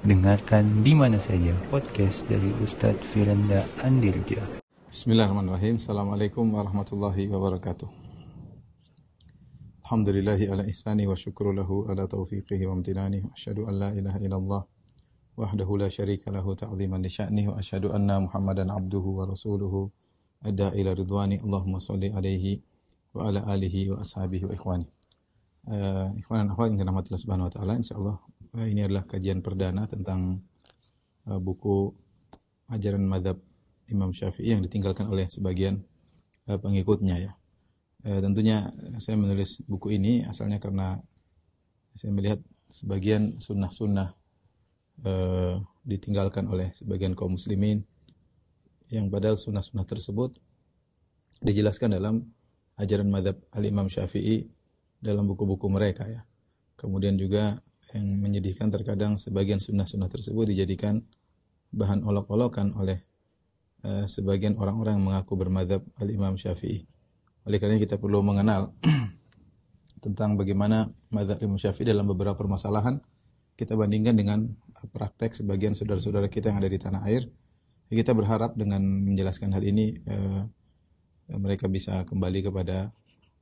Dengarkan di mana saja podcast dari Ustadz Firanda Andirja. Bismillahirrahmanirrahim. Assalamualaikum warahmatullahi wabarakatuh. Alhamdulillahi ala ihsani wa syukru lahu ala taufiqihi wa amtinani wa asyhadu an la ilaha illallah wahdahu la syarika lahu ta'ziman li sya'nihi wa asyhadu anna Muhammadan abduhu wa rasuluhu adda ila ridwani Allahumma salli alaihi wa ala alihi wa ashabihi wa ikhwani. Uh, ikhwan dan akhwat yang dirahmati Allah Subhanahu wa taala, insyaallah ini adalah kajian perdana tentang uh, buku ajaran mazhab Imam Syafi'i yang ditinggalkan oleh sebagian uh, pengikutnya ya. Tentunya saya menulis buku ini asalnya karena saya melihat sebagian sunnah-sunnah ditinggalkan oleh sebagian kaum muslimin yang padahal sunnah-sunnah tersebut dijelaskan dalam ajaran madhab al-Imam Syafi'i dalam buku-buku mereka ya. Kemudian juga yang menyedihkan terkadang sebagian sunnah-sunnah tersebut dijadikan bahan olok-olokan oleh uh, sebagian orang-orang yang mengaku bermadhab al-Imam Syafi'i. Oleh karena kita perlu mengenal tentang bagaimana madhab Imam Syafi'i dalam beberapa permasalahan kita bandingkan dengan praktek sebagian saudara-saudara kita yang ada di tanah air. Kita berharap dengan menjelaskan hal ini uh, mereka bisa kembali kepada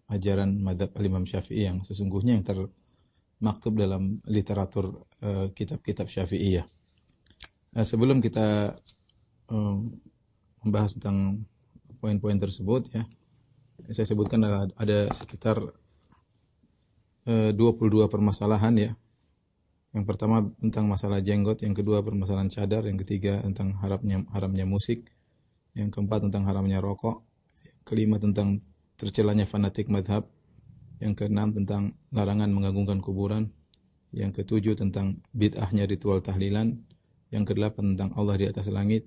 ajaran madhab al-Imam Syafi'i yang sesungguhnya yang termaktub dalam literatur uh, kitab-kitab Syafi'iyah. Uh, sebelum kita uh, membahas tentang poin-poin tersebut ya, saya sebutkan ada, ada sekitar uh, 22 permasalahan ya. Yang pertama tentang masalah jenggot, yang kedua permasalahan cadar, yang ketiga tentang haramnya haramnya musik, yang keempat tentang haramnya rokok, kelima tentang tercelanya fanatik madhab. Yang keenam tentang larangan mengagungkan kuburan. Yang ketujuh tentang bid'ahnya ritual tahlilan. Yang kedelapan tentang Allah di atas langit.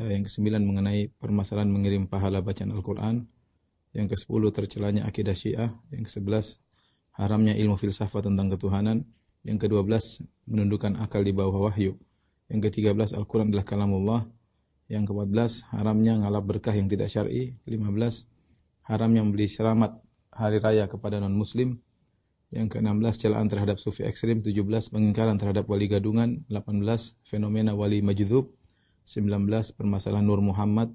Eh, yang kesembilan mengenai permasalahan mengirim pahala bacaan Al-Quran. Yang kesepuluh tercelanya akidah syiah. Yang kesebelas haramnya ilmu filsafat tentang ketuhanan. Yang kedua belas menundukkan akal di bawah wahyu. Yang ketiga belas Al-Quran adalah kalamullah. Yang keempat belas haramnya ngalap berkah yang tidak syar'i. Lima belas haramnya membeli selamat hari raya kepada non muslim. Yang ke-16 celaan terhadap sufi ekstrim, 17 pengingkaran terhadap wali gadungan, 18 fenomena wali majdhub, 19 permasalahan Nur Muhammad,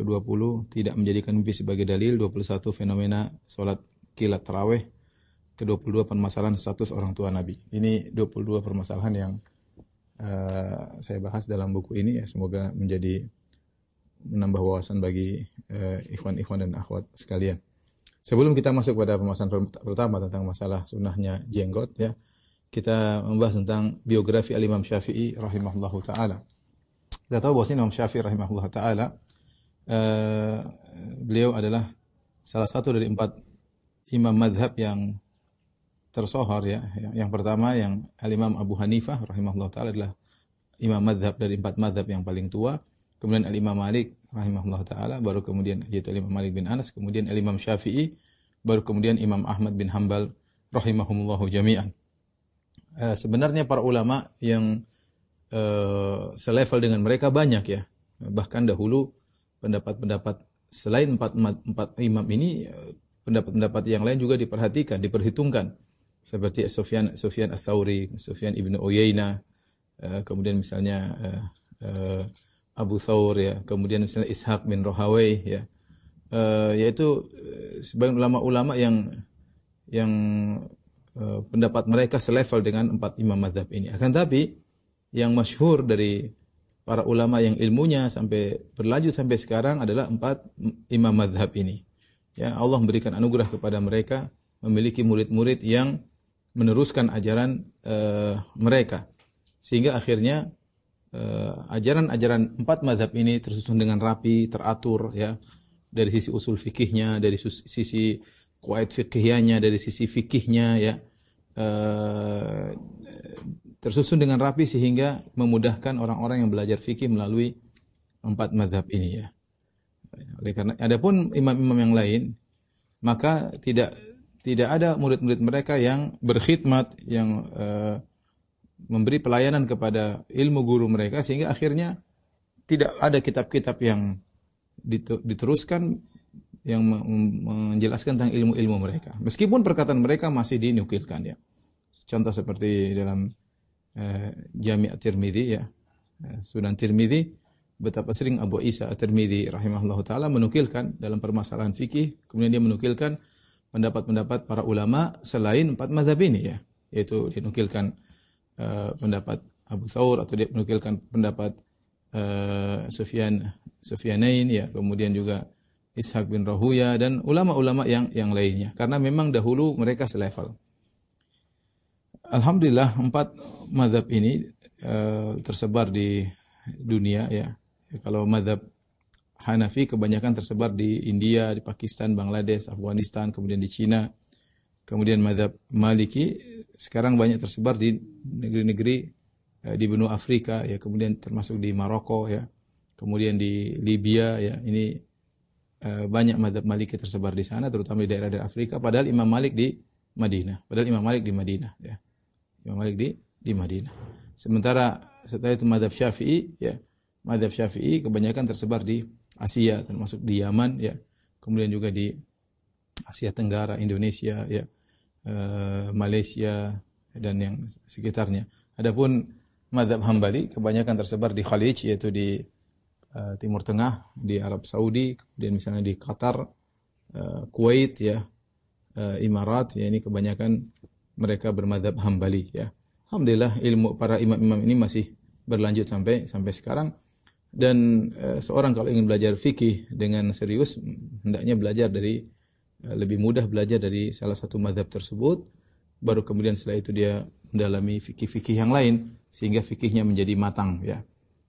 ke-20 tidak menjadikan mimpi sebagai dalil, 21 fenomena salat kilat tarawih, ke-22 permasalahan status orang tua Nabi. Ini 22 permasalahan yang uh, saya bahas dalam buku ini. Ya, semoga menjadi menambah wawasan bagi uh, ikhwan-ikhwan dan akhwat sekalian. Sebelum kita masuk pada pembahasan pertama tentang masalah sunnahnya jenggot ya, kita membahas tentang biografi Al-Imam Syafi'i rahimahullah taala. Kita tahu bahwa Imam Syafi'i rahimahullah taala uh, beliau adalah salah satu dari empat imam madhab yang tersohor ya. Yang pertama yang Al-Imam Abu Hanifah rahimahullah taala adalah imam madhab dari empat madhab yang paling tua kemudian Al-Imam Malik rahimahullah taala, baru kemudian yaitu Al-Imam Malik bin Anas, kemudian Al-Imam Syafi'i, baru kemudian Imam Ahmad bin Hambal rahimahumullahu jami'an. Uh, sebenarnya para ulama yang uh, selevel dengan mereka banyak ya. Bahkan dahulu pendapat-pendapat selain empat, empat imam ini eh, pendapat-pendapat yang lain juga diperhatikan, diperhitungkan. Seperti Sufyan Sufyan Ats-Tsauri, Sufyan Ibnu Uyainah, uh, kemudian misalnya uh, Abu Thawr ya, kemudian misalnya Ishaq bin Rohawai ya. Uh, yaitu uh, sebagian ulama-ulama yang yang uh, pendapat mereka selevel dengan empat imam mazhab ini. Akan tapi yang masyhur dari para ulama yang ilmunya sampai berlanjut sampai sekarang adalah empat imam mazhab ini. Ya, Allah memberikan anugerah kepada mereka memiliki murid-murid yang meneruskan ajaran uh, mereka. Sehingga akhirnya eh, ajaran-ajaran empat mazhab ini tersusun dengan rapi, teratur ya dari sisi usul fikihnya, dari sisi kuait fikihnya, dari sisi fikihnya ya uh, tersusun dengan rapi sehingga memudahkan orang-orang yang belajar fikih melalui empat mazhab ini ya. Oleh karena adapun imam-imam yang lain maka tidak tidak ada murid-murid mereka yang berkhidmat yang uh, memberi pelayanan kepada ilmu guru mereka sehingga akhirnya tidak ada kitab-kitab yang diteruskan yang menjelaskan tentang ilmu-ilmu mereka. Meskipun perkataan mereka masih dinukilkan ya. Contoh seperti dalam uh, Jami' At-Tirmidzi ya. Uh, Sunan Tirmidzi betapa sering Abu Isa At-Tirmidzi rahimahullah taala menukilkan dalam permasalahan fikih, kemudian dia menukilkan pendapat-pendapat para ulama selain empat mazhab ini ya, yaitu dinukilkan uh, pendapat Abu Thawr atau dia menukilkan pendapat uh, Sufyan Sufyanain ya, kemudian juga Ishaq bin Rahuya dan ulama-ulama yang yang lainnya. Karena memang dahulu mereka selevel. Alhamdulillah empat madhab ini uh, tersebar di dunia ya. Kalau madhab Hanafi kebanyakan tersebar di India, di Pakistan, Bangladesh, Afghanistan, kemudian di Cina. Kemudian madhab Maliki sekarang banyak tersebar di negeri-negeri uh, di benua Afrika ya, kemudian termasuk di Maroko ya. Kemudian di Libya ya. Ini Eh, banyak madhab Maliki tersebar di sana, terutama di daerah-daerah Afrika. Padahal Imam Malik di Madinah. Padahal Imam Malik di Madinah. Ya. Imam Malik di di Madinah. Sementara setelah itu madhab Syafi'i, ya, madhab Syafi'i kebanyakan tersebar di Asia, termasuk di Yaman, ya, kemudian juga di Asia Tenggara, Indonesia, ya, e, Malaysia dan yang sekitarnya. Adapun madhab Hambali kebanyakan tersebar di Khalij, yaitu di uh, Timur Tengah, di Arab Saudi, kemudian misalnya di Qatar, uh, Kuwait ya, uh, Imarat ya ini kebanyakan mereka bermadhab Hambali ya. Alhamdulillah ilmu para imam-imam ini masih berlanjut sampai sampai sekarang dan uh, seorang kalau ingin belajar fikih dengan serius hendaknya belajar dari lebih mudah belajar dari salah satu madhab tersebut baru kemudian setelah itu dia mendalami fikih-fikih yang lain sehingga fikihnya menjadi matang ya.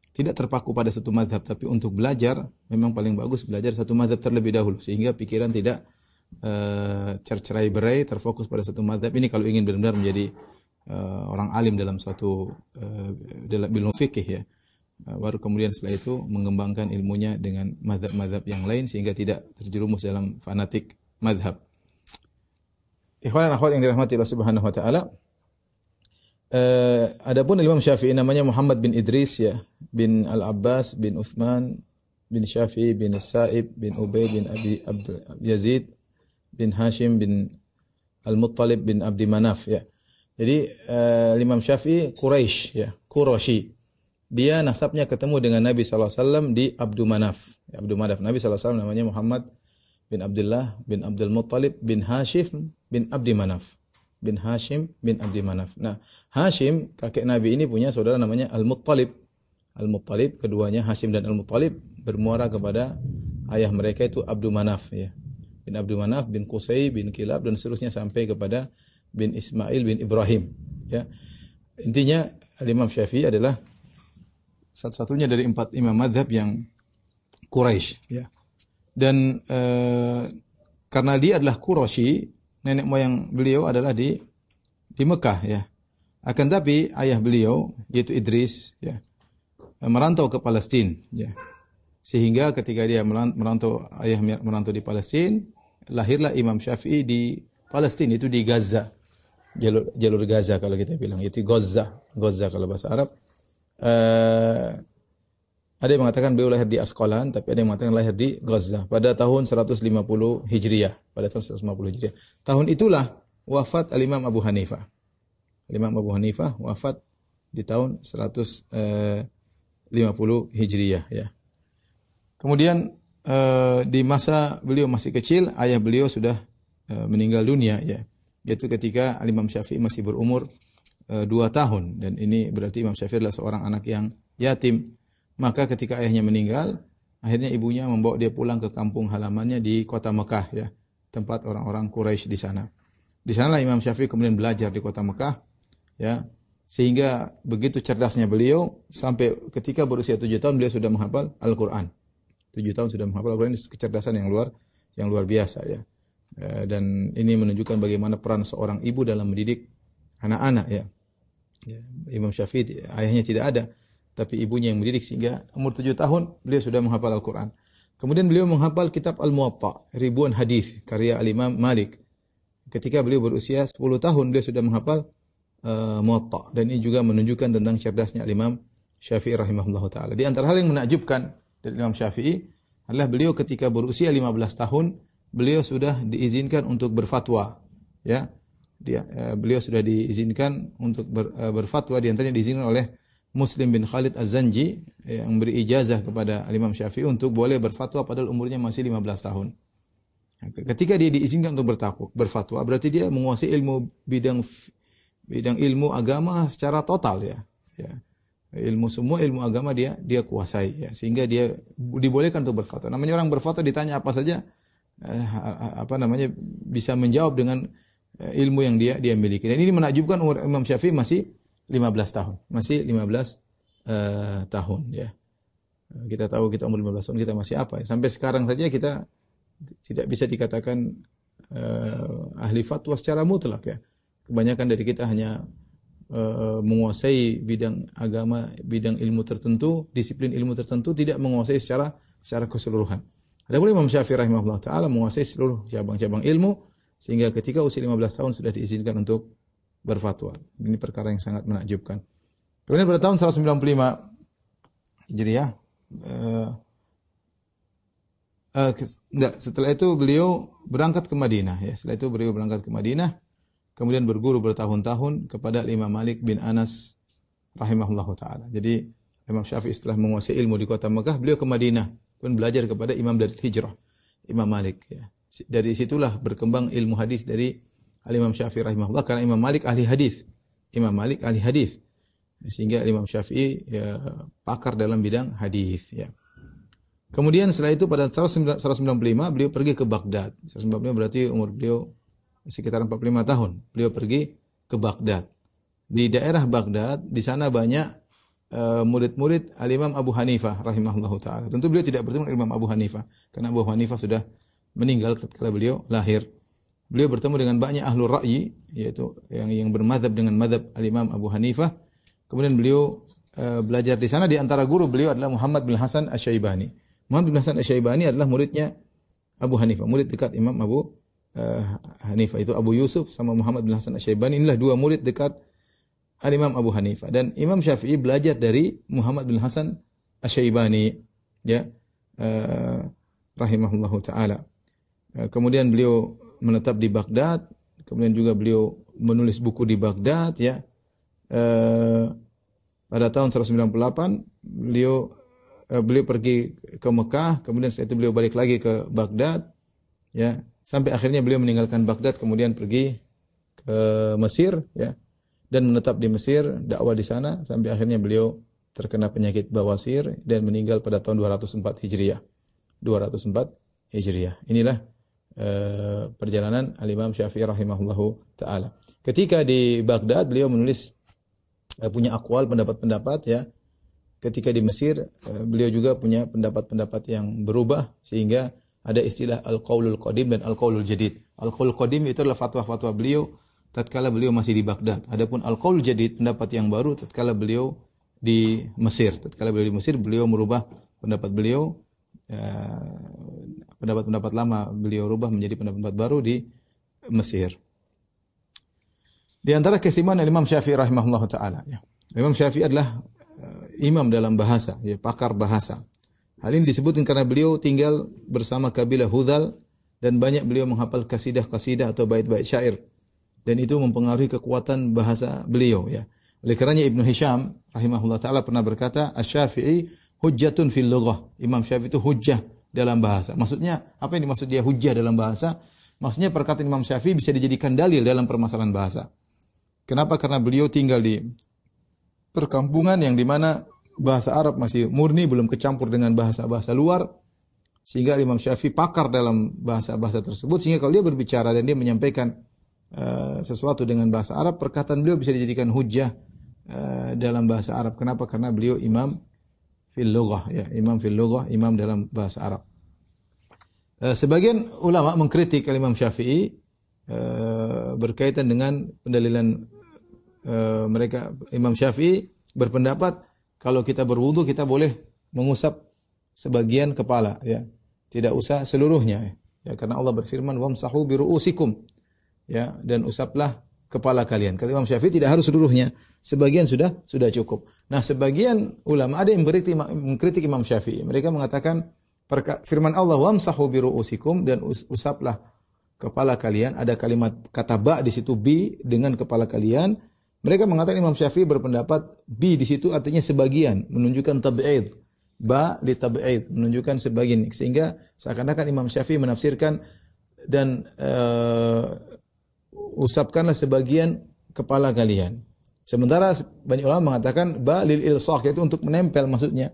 Tidak terpaku pada satu mazhab tapi untuk belajar memang paling bagus belajar satu mazhab terlebih dahulu sehingga pikiran tidak uh, cercerai berai terfokus pada satu mazhab ini kalau ingin benar-benar menjadi uh, orang alim dalam suatu uh, dalam ilmu fikih ya. Baru kemudian setelah itu mengembangkan ilmunya dengan mazhab-mazhab yang lain sehingga tidak terjerumus dalam fanatik mazhab Ikhwan dan akhwat yang dirahmati Allah Subhanahu wa taala Uh, adapun Imam Syafi'i namanya Muhammad bin Idris ya, bin Al-Abbas bin Uthman bin Syafi'i bin Sa'ib bin Ubay bin Abi Abdul Yazid bin Hashim bin Al-Muttalib bin Abdi Manaf ya. Jadi uh, Imam Syafi'i Quraisy ya, Quraisy. Dia nasabnya ketemu dengan Nabi SAW di Abdu Manaf. Abdu Manaf. Nabi SAW namanya Muhammad bin Abdullah bin Abdul Muttalib bin Hashim bin Abdi Manaf bin Hashim bin Abdi Manaf. Nah, Hashim kakek Nabi ini punya saudara namanya Al-Muttalib. Al-Muttalib keduanya Hashim dan Al-Muttalib bermuara kepada ayah mereka itu Abdul Manaf ya. Bin Abdul Manaf bin Qusay bin Kilab dan seterusnya sampai kepada bin Ismail bin Ibrahim ya. Intinya Imam Syafi'i adalah satu-satunya dari empat imam madhab yang Quraisy ya. Dan eh, karena dia adalah Quraisy nenek moyang beliau adalah di di Mekah ya. Akan tapi ayah beliau yaitu Idris ya merantau ke Palestina ya. Sehingga ketika dia merantau ayah merantau di Palestina, lahirlah Imam Syafi'i di Palestina itu di Gaza. Jalur jalur Gaza kalau kita bilang itu Gaza, Gaza kalau bahasa Arab. Uh, ada yang mengatakan beliau lahir di Askolan, tapi ada yang mengatakan lahir di Gaza pada tahun 150 Hijriah. Pada tahun 150 Hijriah. Tahun itulah wafat Al-Imam Abu Hanifah. Al-Imam Abu Hanifah wafat di tahun 150 Hijriah. Ya. Kemudian eh, di masa beliau masih kecil, ayah beliau sudah eh, meninggal dunia. ya Yaitu ketika Al-Imam Syafi'i masih berumur eh, dua tahun. Dan ini berarti Imam Syafi'i adalah seorang anak yang yatim maka ketika ayahnya meninggal, akhirnya ibunya membawa dia pulang ke kampung halamannya di kota Mekah ya, tempat orang-orang Quraisy di sana. Di sanalah Imam Syafi'i kemudian belajar di kota Mekah ya, sehingga begitu cerdasnya beliau sampai ketika berusia tujuh tahun beliau sudah menghafal Al-Qur'an. Tujuh tahun sudah menghafal Al-Qur'an kecerdasan yang luar yang luar biasa ya. E, dan ini menunjukkan bagaimana peran seorang ibu dalam mendidik anak-anak ya. ya Imam Syafi'i ayahnya tidak ada, tapi ibunya yang mendidik sehingga umur tujuh tahun beliau sudah menghafal Al-Quran. Kemudian beliau menghafal kitab Al-Muwatta, ribuan hadis karya Al-Imam Malik. Ketika beliau berusia 10 tahun beliau sudah menghafal uh, Muwatta dan ini juga menunjukkan tentang cerdasnya Al-Imam Syafi'i rahimahullah taala. Di antara hal yang menakjubkan dari Imam Syafi'i adalah beliau ketika berusia 15 tahun beliau sudah diizinkan untuk berfatwa ya dia uh, beliau sudah diizinkan untuk ber, uh, berfatwa di antaranya diizinkan oleh Muslim bin Khalid Az-Zanji yang beri ijazah kepada Imam Syafi'i untuk boleh berfatwa padahal umurnya masih 15 tahun. Ketika dia diizinkan untuk bertakwa, berfatwa, berarti dia menguasai ilmu bidang bidang ilmu agama secara total ya. ya. Ilmu semua ilmu agama dia dia kuasai ya sehingga dia dibolehkan untuk berfatwa. Namanya orang berfatwa ditanya apa saja eh, apa namanya bisa menjawab dengan eh, ilmu yang dia dia miliki. Dan ini menakjubkan Imam Syafi'i masih 15 tahun. Masih 15 uh, eh, tahun ya. Kita tahu kita umur 15 tahun kita masih apa ya. Sampai sekarang saja kita tidak bisa dikatakan uh, ahli fatwa secara mutlak ya. Kebanyakan dari kita hanya uh, menguasai bidang agama, bidang ilmu tertentu, disiplin ilmu tertentu tidak menguasai secara secara keseluruhan. Adapun Imam Syafi'i rahimahullah taala menguasai seluruh cabang-cabang ilmu sehingga ketika usia 15 tahun sudah diizinkan untuk berfatwa. Ini perkara yang sangat menakjubkan. Kemudian pada tahun 195 Hijriah uh, uh, enggak, setelah itu beliau berangkat ke Madinah ya. Setelah itu beliau berangkat ke Madinah kemudian berguru bertahun-tahun kepada Imam Malik bin Anas rahimahullahu taala. Jadi Imam Syafi'i setelah menguasai ilmu di kota Mekah, beliau ke Madinah pun belajar kepada imam dari hijrah, Imam Malik ya. Dari situlah berkembang ilmu hadis dari Al-Imam Syafi'i rahimahullah karena Imam Malik ahli hadis. Imam Malik ahli hadis. Sehingga Imam Syafi'i ya, pakar dalam bidang hadis ya. Kemudian setelah itu pada 195 beliau pergi ke Baghdad. 195 berarti umur beliau sekitar 45 tahun. Beliau pergi ke Baghdad. Di daerah Baghdad, di sana banyak uh, murid-murid Al-Imam Abu Hanifah rahimahullahu taala. Tentu beliau tidak bertemu Imam Abu Hanifah karena Abu Hanifah sudah meninggal ketika beliau lahir. Beliau bertemu dengan banyak ahlu ra'yi yaitu yang yang bermadhab dengan madhab Al-Imam Abu Hanifah. Kemudian beliau uh, belajar di sana di antara guru beliau adalah Muhammad bin Hasan Asy-Syaibani. Muhammad bin Hasan Asy-Syaibani adalah muridnya Abu Hanifah, murid dekat Imam Abu uh, Hanifah itu Abu Yusuf sama Muhammad bin Hasan Asy-Syaibani inilah dua murid dekat Al-Imam Abu Hanifah dan Imam Syafi'i belajar dari Muhammad bin Hasan Asy-Syaibani ya uh, rahimahullahu taala. Uh, kemudian beliau menetap di Baghdad, kemudian juga beliau menulis buku di Baghdad ya. Uh, pada tahun 198 beliau uh, beliau pergi ke Mekah, kemudian setelah itu beliau balik lagi ke Baghdad ya. Sampai akhirnya beliau meninggalkan Baghdad kemudian pergi ke Mesir ya. Dan menetap di Mesir dakwah di sana sampai akhirnya beliau terkena penyakit bawasir dan meninggal pada tahun 204 Hijriah. 204 Hijriah. Inilah uh, perjalanan Al Imam Syafi'i rahimahullahu taala ketika di Baghdad beliau menulis uh, punya akwal pendapat-pendapat ya ketika di Mesir uh, beliau juga punya pendapat-pendapat yang berubah sehingga ada istilah al-qaulul qadim dan al-qaulul jadid. Al-qaulul qadim itu adalah fatwa-fatwa beliau tatkala beliau masih di Baghdad. Adapun al-qaulul jadid pendapat yang baru tatkala beliau di Mesir. Tatkala beliau di Mesir beliau merubah pendapat beliau pendapat-pendapat lama beliau rubah menjadi pendapat-pendapat baru di Mesir. Di antara kesimpulan Imam Syafi'i rahimahullah taala ya. Imam Syafi'i adalah uh, imam dalam bahasa, ya, pakar bahasa. Hal ini disebutkan karena beliau tinggal bersama kabilah Hudal dan banyak beliau menghafal kasidah-kasidah atau bait-bait syair. Dan itu mempengaruhi kekuatan bahasa beliau ya. Oleh karenanya Ibnu Hisham rahimahullah taala pernah berkata, "Asy-Syafi'i hujjatun fil lughah." Imam Syafi'i itu hujjah dalam bahasa. Maksudnya apa yang dimaksud dia hujjah dalam bahasa? Maksudnya perkataan Imam Syafi'i bisa dijadikan dalil dalam permasalahan bahasa. Kenapa? Karena beliau tinggal di perkampungan yang di mana bahasa Arab masih murni, belum kecampur dengan bahasa-bahasa luar. Sehingga Imam Syafi'i pakar dalam bahasa-bahasa tersebut. Sehingga kalau dia berbicara dan dia menyampaikan uh, sesuatu dengan bahasa Arab, perkataan beliau bisa dijadikan hujah uh, dalam bahasa Arab. Kenapa? Karena beliau imam fil lughah, ya, imam fil lughah, imam dalam bahasa Arab. Uh, sebagian ulama mengkritik Imam Syafi'i uh, berkaitan dengan pendalilan uh, mereka Imam Syafi'i berpendapat kalau kita berwudu kita boleh mengusap sebagian kepala ya. Tidak usah seluruhnya ya karena Allah berfirman wamsahu biruusikum ya dan usaplah kepala kalian. Kata Imam Syafi'i tidak harus seluruhnya, sebagian sudah sudah cukup. Nah, sebagian ulama ada yang mengkritik, mengkritik Imam Syafi'i. Mereka mengatakan firman Allah wamsahu biruusikum dan usaplah kepala kalian, ada kalimat kata ba di situ bi dengan kepala kalian. Mereka mengatakan Imam Syafi'i berpendapat bi di situ artinya sebagian, menunjukkan tab'id. Ba li tab'id, menunjukkan sebagian. Sehingga seakan-akan Imam Syafi'i menafsirkan dan uh, usapkanlah sebagian kepala kalian. Sementara banyak ulama mengatakan ba lil ilsaq yaitu untuk menempel maksudnya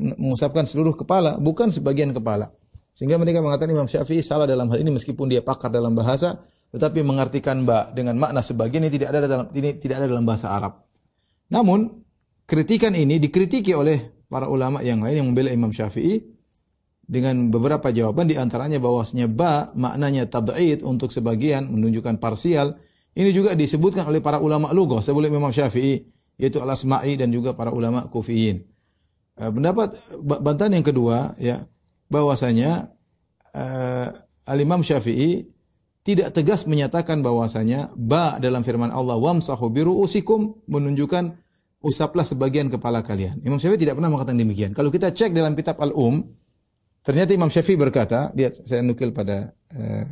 mengusapkan seluruh kepala bukan sebagian kepala. Sehingga mereka mengatakan Imam Syafi'i salah dalam hal ini meskipun dia pakar dalam bahasa tetapi mengartikan ba dengan makna sebagian ini tidak ada dalam ini tidak ada dalam bahasa Arab. Namun kritikan ini dikritiki oleh para ulama yang lain yang membela Imam Syafi'i dengan beberapa jawaban di antaranya bahwasanya ba maknanya tab'id untuk sebagian menunjukkan parsial ini juga disebutkan oleh para ulama lughah sebelum Imam Syafi'i yaitu Al-Asma'i dan juga para ulama Kufiyin. Eh, pendapat bantahan yang kedua ya bahwasanya uh, Al-Imam Syafi'i tidak tegas menyatakan bahwasanya ba dalam firman Allah wamsahu biruusikum menunjukkan usaplah sebagian kepala kalian. Imam Syafi'i tidak pernah mengatakan demikian. Kalau kita cek dalam kitab Al-Um, ternyata Imam Syafi'i berkata, lihat saya nukil pada uh,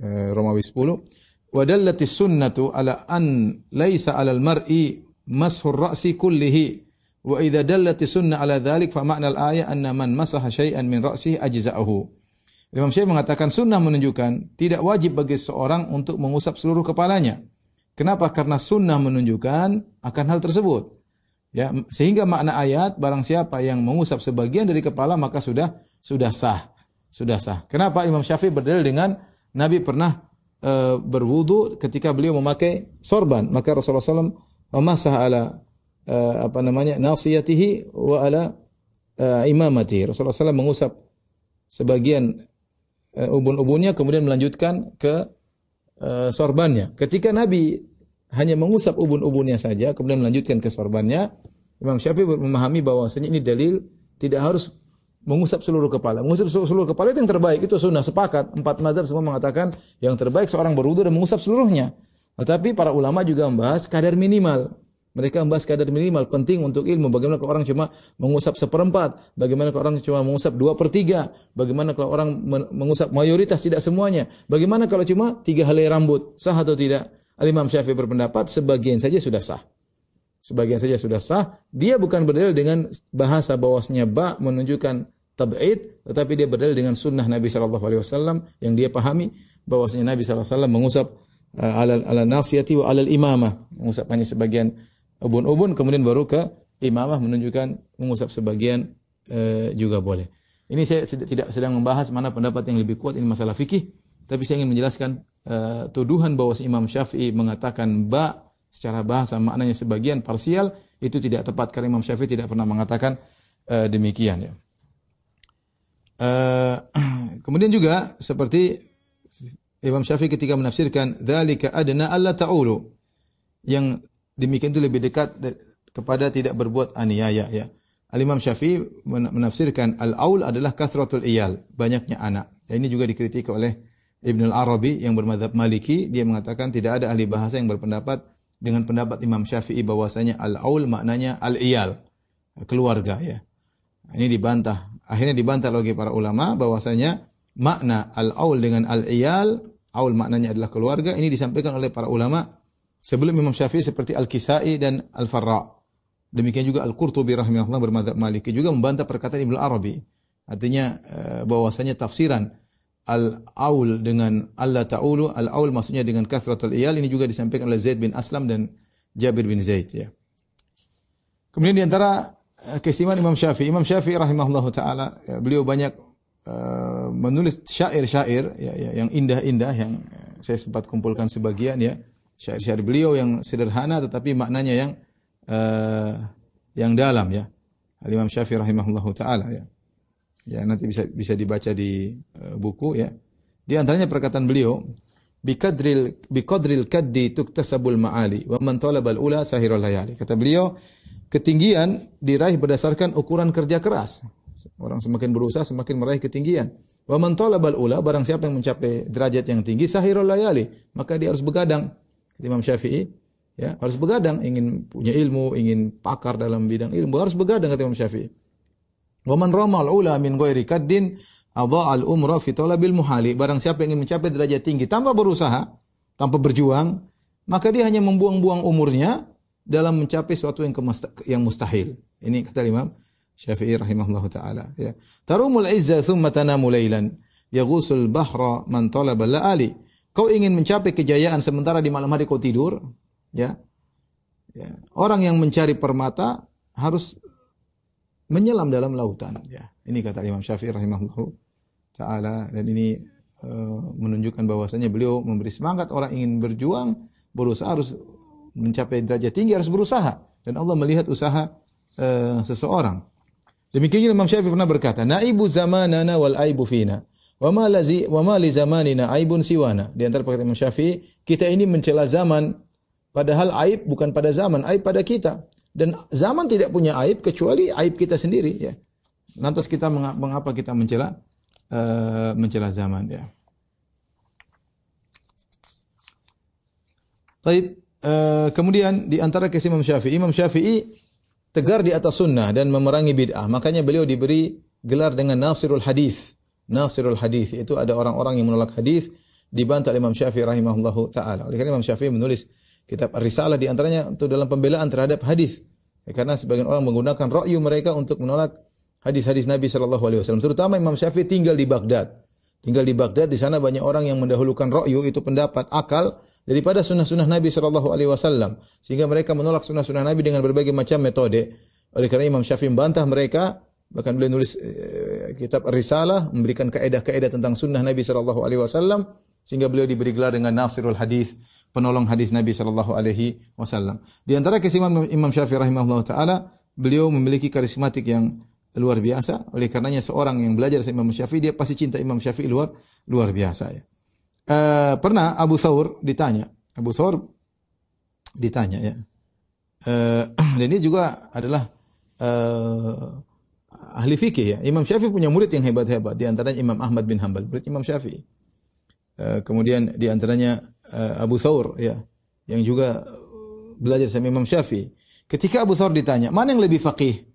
uh, Romawi 10, wa dallati sunnatu ala an laisa alal mar'i mashur ra'si kullihi wa idza dallati sunnah ala dhalik fa ma'na al-ayah anna man masaha syai'an min ra'sihi ajza'ahu Imam Syafi'i mengatakan sunnah menunjukkan tidak wajib bagi seorang untuk mengusap seluruh kepalanya. Kenapa? Karena sunnah menunjukkan akan hal tersebut. Ya, sehingga makna ayat barang siapa yang mengusap sebagian dari kepala maka sudah sudah sah. Sudah sah. Kenapa Imam Syafi'i berdalil dengan Nabi pernah uh, berwudu ketika beliau memakai sorban. Maka Rasulullah SAW memasah ala uh, apa namanya nasiyatihi wa ala uh, imamati. Rasulullah SAW mengusap sebagian uh, ubun-ubunnya kemudian melanjutkan ke uh, sorbannya. Ketika Nabi hanya mengusap ubun-ubunnya saja kemudian melanjutkan ke sorbannya, Imam Syafi'i memahami bahwasanya ini dalil tidak harus mengusap seluruh kepala. Mengusap seluruh kepala itu yang terbaik. Itu sunnah sepakat. Empat madhab semua mengatakan yang terbaik seorang berwudu dan mengusap seluruhnya. Tetapi para ulama juga membahas kadar minimal. Mereka membahas kadar minimal penting untuk ilmu. Bagaimana kalau orang cuma mengusap seperempat? Bagaimana kalau orang cuma mengusap dua per tiga? Bagaimana kalau orang mengusap mayoritas tidak semuanya? Bagaimana kalau cuma tiga helai rambut? Sah atau tidak? Al-Imam Syafi'i berpendapat sebagian saja sudah sah sebagian saja sudah sah. Dia bukan berdalil dengan bahasa bahwasanya ba menunjukkan tab'id, tetapi dia berdalil dengan sunnah Nabi Shallallahu Alaihi Wasallam yang dia pahami bahwasanya Nabi Shallallahu Alaihi Wasallam mengusap uh, ala ala nasiyati wa alal imamah, mengusap hanya sebagian ubun-ubun, kemudian baru ke imamah menunjukkan mengusap sebagian uh, juga boleh. Ini saya tidak sedang membahas mana pendapat yang lebih kuat ini masalah fikih, tapi saya ingin menjelaskan uh, tuduhan bahwa Imam Syafi'i mengatakan ba secara bahasa maknanya sebagian parsial itu tidak tepat karena Imam Syafi'i tidak pernah mengatakan uh, demikian ya. Uh, kemudian juga seperti Imam Syafi'i ketika menafsirkan dzalika adna alla ta'ulu yang demikian itu lebih dekat kepada tidak berbuat aniaya ya. Al-Imam Syafi'i menafsirkan al-aul adalah kasratul iyal, banyaknya anak. Ya, ini juga dikritik oleh Ibn al-Arabi yang bermadhab Maliki, dia mengatakan tidak ada ahli bahasa yang berpendapat dengan pendapat Imam Syafi'i bahwasanya al-aul maknanya al-iyal, keluarga ya. Ini dibantah. Akhirnya dibantah lagi para ulama bahwasanya makna al-aul dengan al-iyal, aul maknanya adalah keluarga, ini disampaikan oleh para ulama sebelum Imam Syafi'i seperti Al-Kisai dan Al-Farra. Demikian juga Al-Qurtubi rahimahullah bermadzhab Maliki juga membantah perkataan Ibnu Arabi. Artinya eh, bahwasanya tafsiran al-aul dengan Allah ta'ulu, al-aul maksudnya dengan kathratul iyal, ini juga disampaikan oleh Zaid bin Aslam dan Jabir bin Zaid ya. Kemudian di antara eh, keistimewaan Imam Syafi'i, Imam Syafi'i rahimahullah taala, ya, beliau banyak uh, menulis syair-syair ya, ya, yang indah-indah yang eh, saya sempat kumpulkan sebagian ya. Syair-syair beliau yang sederhana tetapi maknanya yang uh, yang dalam ya. Al Imam Syafi'i rahimahullah taala ya. Ya, nanti bisa bisa dibaca di uh, buku ya. Di antaranya perkataan beliau, "Biqadril biqadril kaddi tuktasabul ma'ali wa man talabal ula sahirul layali." Kata beliau, ketinggian diraih berdasarkan ukuran kerja keras. Orang semakin berusaha semakin meraih ketinggian. Wa man talabal ula, barang siapa yang mencapai derajat yang tinggi sahirul layali, maka dia harus begadang. Imam Syafi'i ya, harus begadang ingin punya ilmu, ingin pakar dalam bidang ilmu, harus begadang kata Imam Syafi'i. Wa man ramal ula min ghairi kaddin adha'al umra fi talabil muhali. Barang siapa yang ingin mencapai derajat tinggi tanpa berusaha, tanpa berjuang, maka dia hanya membuang-buang umurnya dalam mencapai sesuatu yang yang mustahil. Ini kata Imam Syafi'i rahimahullah taala ya. Tarumul izza thumma tanamu lailan yaghusul bahra man talaba la'ali. Kau ingin mencapai kejayaan sementara di malam hari kau tidur, ya. ya. Orang yang mencari permata harus menyelam dalam lautan, ya. Ini kata Imam Syafi'i rahimahullah taala dan ini uh, menunjukkan bahwasanya beliau memberi semangat orang ingin berjuang, berusaha harus mencapai derajat tinggi harus berusaha dan Allah melihat usaha uh, seseorang. Demikian Imam Syafi'i pernah berkata, "Naibu zamanana wal aibu fina." Wa ma lazi wa ma li zamanina aibun siwana. Di antara perkataan Imam Syafi'i, kita ini mencela zaman padahal aib bukan pada zaman, aib pada kita. Dan zaman tidak punya aib kecuali aib kita sendiri ya. Lantas kita mengapa kita mencela uh, mencela zaman ya. Baik, uh, kemudian di antara kisah Imam Syafi'i, Imam Syafi'i tegar di atas sunnah dan memerangi bid'ah. Makanya beliau diberi gelar dengan Nasirul Hadis. Nasirul Hadis itu ada orang-orang yang menolak hadis dibantah Imam Syafi'i rahimahullahu taala. Oleh karena Imam Syafi'i menulis kitab Risalah di antaranya untuk dalam pembelaan terhadap hadis. Ya, karena sebagian orang menggunakan ra'yu mereka untuk menolak hadis-hadis Nabi sallallahu alaihi wasallam. Terutama Imam Syafi'i tinggal di Baghdad. Tinggal di Baghdad, di sana banyak orang yang mendahulukan ra'yu itu pendapat akal daripada sunnah-sunnah Nabi sallallahu alaihi wasallam. Sehingga mereka menolak sunnah-sunnah Nabi dengan berbagai macam metode. Oleh karena Imam Syafi'i membantah mereka Bahkan beliau nulis eh, kitab Risalah memberikan kaedah-kaedah tentang sunnah Nabi sallallahu alaihi wasallam sehingga beliau diberi gelar dengan Nasirul Hadis, penolong hadis Nabi sallallahu alaihi wasallam. Di antara kesimpulan Imam Syafi'i rahimahullah taala, beliau memiliki karismatik yang luar biasa. Oleh karenanya seorang yang belajar dari Imam Syafi'i dia pasti cinta Imam Syafi'i luar luar biasa ya. Uh, pernah Abu Thawr ditanya, Abu Thawr ditanya ya. Uh, dan ini juga adalah uh, ahli fikih ya. Imam Syafi'i punya murid yang hebat-hebat. Di antaranya Imam Ahmad bin Hanbal, murid Imam Syafi'i. Uh, kemudian di antaranya uh, Abu Thawr ya, yang juga belajar sama Imam Syafi'i. Ketika Abu Thawr ditanya, mana yang lebih faqih?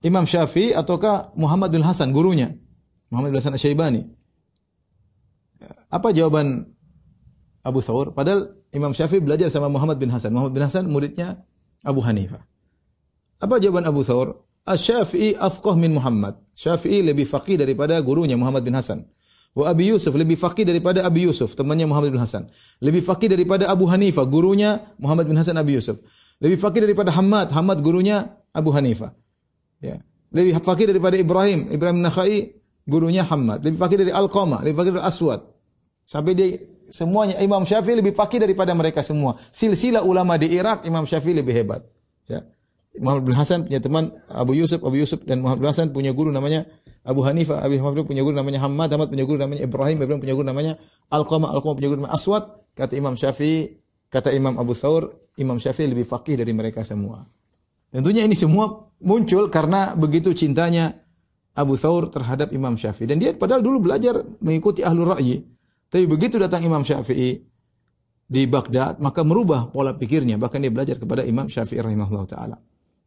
Imam Syafi'i ataukah Muhammad bin Hasan gurunya? Muhammad bin Hasan Asy-Syaibani. Apa jawaban Abu Thawr? Padahal Imam Syafi'i belajar sama Muhammad bin Hasan. Muhammad bin Hasan muridnya Abu Hanifah. Apa jawaban Abu Thawr? Asy-Syafi'i afqah min Muhammad. Syafi'i lebih faqih daripada gurunya Muhammad bin Hasan. Wa Abi Yusuf lebih faqih daripada Abi Yusuf, temannya Muhammad bin Hasan. Lebih faqih daripada Abu Hanifah, gurunya Muhammad bin Hasan Abi Yusuf. Lebih faqih daripada Hamad, Hamad gurunya Abu Hanifah. Ya. Lebih faqih daripada Ibrahim, Ibrahim Nakhai, gurunya Hamad. Lebih faqih dari Al-Qama, lebih faqih dari Aswad. Sampai dia semuanya Imam Syafi'i lebih faqih daripada mereka semua. Silsilah ulama di Irak Imam Syafi'i lebih hebat. Ya. Muhammad bin Hasan punya teman Abu Yusuf, Abu Yusuf dan Muhammad bin Hasan punya guru namanya Abu Hanifah, Abu Hanifah punya guru namanya Hamad, Hamad punya guru namanya Ibrahim, Ibrahim punya guru namanya Al-Qamah, Al-Qamah punya guru namanya Aswad. Kata Imam Syafi'i, kata Imam Abu Thawr, Imam Syafi'i lebih faqih dari mereka semua. Tentunya ini semua muncul karena begitu cintanya Abu Thawr terhadap Imam Syafi'i. Dan dia padahal dulu belajar mengikuti ahlul ra'yi. Tapi begitu datang Imam Syafi'i di Baghdad, maka merubah pola pikirnya. Bahkan dia belajar kepada Imam Syafi'i rahimahullah ta'ala.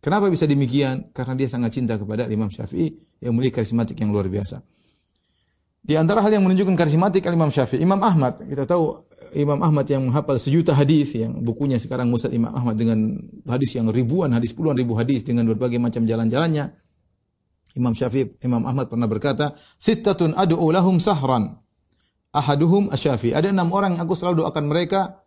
Kenapa bisa demikian? Karena dia sangat cinta kepada Imam Syafi'i yang memiliki karismatik yang luar biasa. Di antara hal yang menunjukkan karismatik Imam Syafi'i, Imam Ahmad, kita tahu Imam Ahmad yang menghafal sejuta hadis yang bukunya sekarang Musad Imam Ahmad dengan hadis yang ribuan hadis puluhan ribu hadis dengan berbagai macam jalan-jalannya. Imam Syafi'i, Imam Ahmad pernah berkata, "Sittatun ad'u lahum sahran. Ahaduhum asy-Syafi'i." Ada enam orang yang aku selalu doakan mereka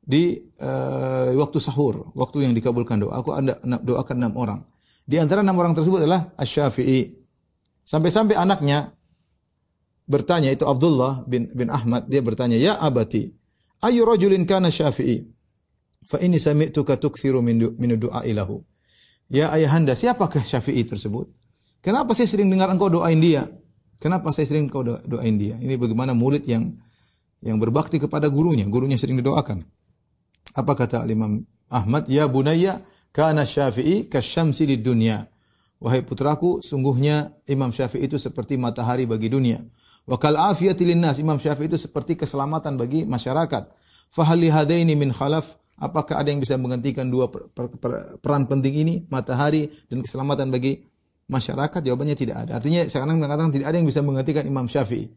di uh, waktu sahur, waktu yang dikabulkan doa. Aku anda doakan enam orang. Di antara enam orang tersebut adalah Asy-Syafi'i. Sampai-sampai anaknya bertanya itu Abdullah bin bin Ahmad dia bertanya, "Ya abati, ayu rajulin kana Syafi'i?" Fa inni sami'tuka tukthiru min min du'a ilahu. Ya ayahanda, siapakah Syafi'i tersebut? Kenapa saya sering dengar engkau doain dia? Kenapa saya sering engkau doain dia? Ini bagaimana murid yang yang berbakti kepada gurunya, gurunya sering didoakan. Apa kata Imam Ahmad? Ya bunayya kana Syafi'i kasyamsi di dunia. Wahai putraku, sungguhnya Imam Syafi'i itu seperti matahari bagi dunia. Wa kal afiyati linnas, Imam Syafi'i itu seperti keselamatan bagi masyarakat. Fahal hadaini min khalaf? Apakah ada yang bisa menggantikan dua per, per, per, peran penting ini, matahari dan keselamatan bagi masyarakat? Jawabannya tidak ada. Artinya sekarang mengatakan tidak ada yang bisa menggantikan Imam Syafi'i.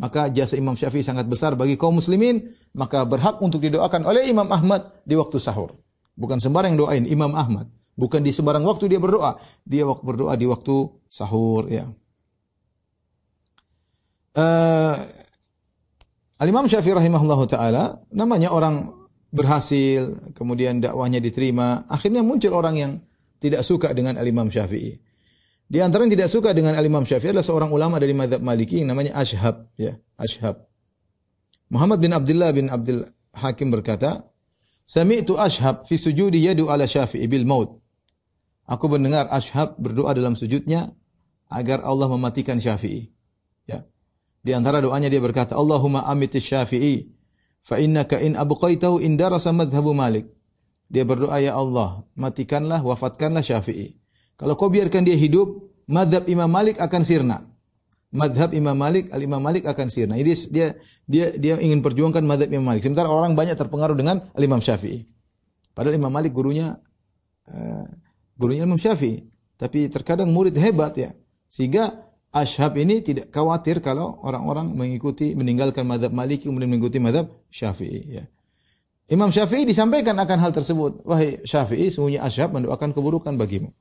Maka jasa Imam Syafi'i sangat besar bagi kaum muslimin, maka berhak untuk didoakan oleh Imam Ahmad di waktu sahur. Bukan sembarang doain Imam Ahmad. Bukan di sembarang waktu dia berdoa. Dia berdoa di waktu sahur ya. Uh, Al-Imam Syafi'i rahimahullah taala namanya orang berhasil, kemudian dakwahnya diterima, akhirnya muncul orang yang tidak suka dengan Al-Imam Syafi'i. Di antara yang tidak suka dengan Al-Imam Syafi'i adalah seorang ulama dari mazhab Maliki yang namanya Ashhab, ya. Muhammad bin Abdullah bin Abdul Hakim berkata, Sami'tu Ashhab fi sujudi yadu ala Syafi'i bil maut. Aku mendengar Ashhab berdoa dalam sujudnya agar Allah mematikan Syafi'i. Ya. Di antara doanya dia berkata, Allahumma amit syafi'i, fa innaka in abqaitahu in darasa madhabu Malik. Dia berdoa, ya Allah, matikanlah, wafatkanlah Syafi'i. Kalau kau biarkan dia hidup, madhab Imam Malik akan sirna. Madhab Imam Malik, Al-Imam Malik akan sirna. Ini dia dia dia ingin perjuangkan madhab Imam Malik. Sementara orang banyak terpengaruh dengan Al-Imam Syafi'i. Padahal Imam Malik gurunya uh, gurunya Imam Syafi'i. Tapi terkadang murid hebat ya. Sehingga Ashab ini tidak khawatir kalau orang-orang mengikuti meninggalkan madhab Maliki kemudian mengikuti madhab Syafi'i. Ya. Imam Syafi'i disampaikan akan hal tersebut. Wahai Syafi'i, sungguhnya Ashab mendoakan keburukan bagimu.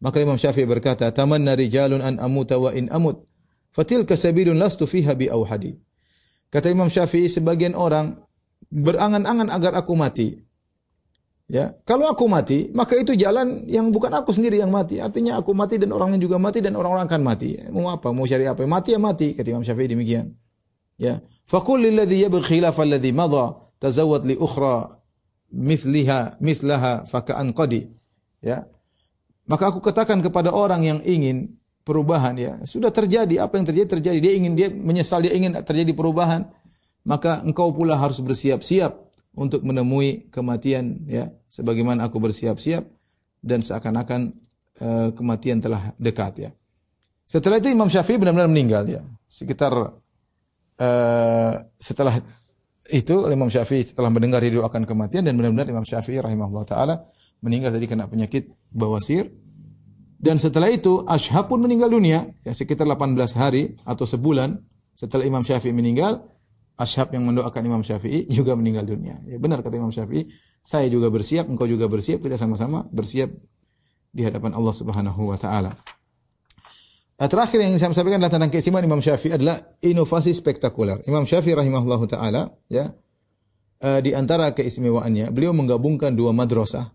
Maka Imam Syafi'i berkata, "Tamanna rijalun an amuta wa in amut, fatilka sabilun lastu fiha bi auhadi." Kata Imam Syafi'i, sebagian orang berangan-angan agar aku mati. Ya, kalau aku mati, maka itu jalan yang bukan aku sendiri yang mati. Artinya aku mati dan orang lain juga mati dan orang-orang akan mati. Mau apa? Mau cari apa? Mati ya mati, kata Imam Syafi'i demikian. Ya. Faqul lilladhi yabghi khilaf alladhi madha tazawwad li ukhra mithliha mithlaha faka'an qadi. Ya. Maka aku katakan kepada orang yang ingin perubahan ya, sudah terjadi apa yang terjadi terjadi. Dia ingin dia menyesal dia ingin terjadi perubahan, maka engkau pula harus bersiap-siap untuk menemui kematian ya sebagaimana aku bersiap-siap dan seakan-akan uh, kematian telah dekat ya. Setelah itu Imam Syafi'i benar-benar meninggal ya. Sekitar uh, setelah itu Imam Syafi'i setelah mendengar hidup akan kematian dan benar-benar Imam Syafi'i rahimahullah taala meninggal tadi kena penyakit bawasir. Dan setelah itu Ashhab pun meninggal dunia ya sekitar 18 hari atau sebulan setelah Imam Syafi'i meninggal Ashab yang mendoakan Imam Syafi'i juga meninggal dunia. Ya benar kata Imam Syafi'i, saya juga bersiap, engkau juga bersiap, kita sama-sama bersiap di hadapan Allah Subhanahu wa taala. Eh, terakhir yang saya sampaikan adalah tentang keistimewaan Imam Syafi'i adalah inovasi spektakuler. Imam Syafi'i rahimahullahu taala ya eh, di antara keistimewaannya beliau menggabungkan dua madrasah.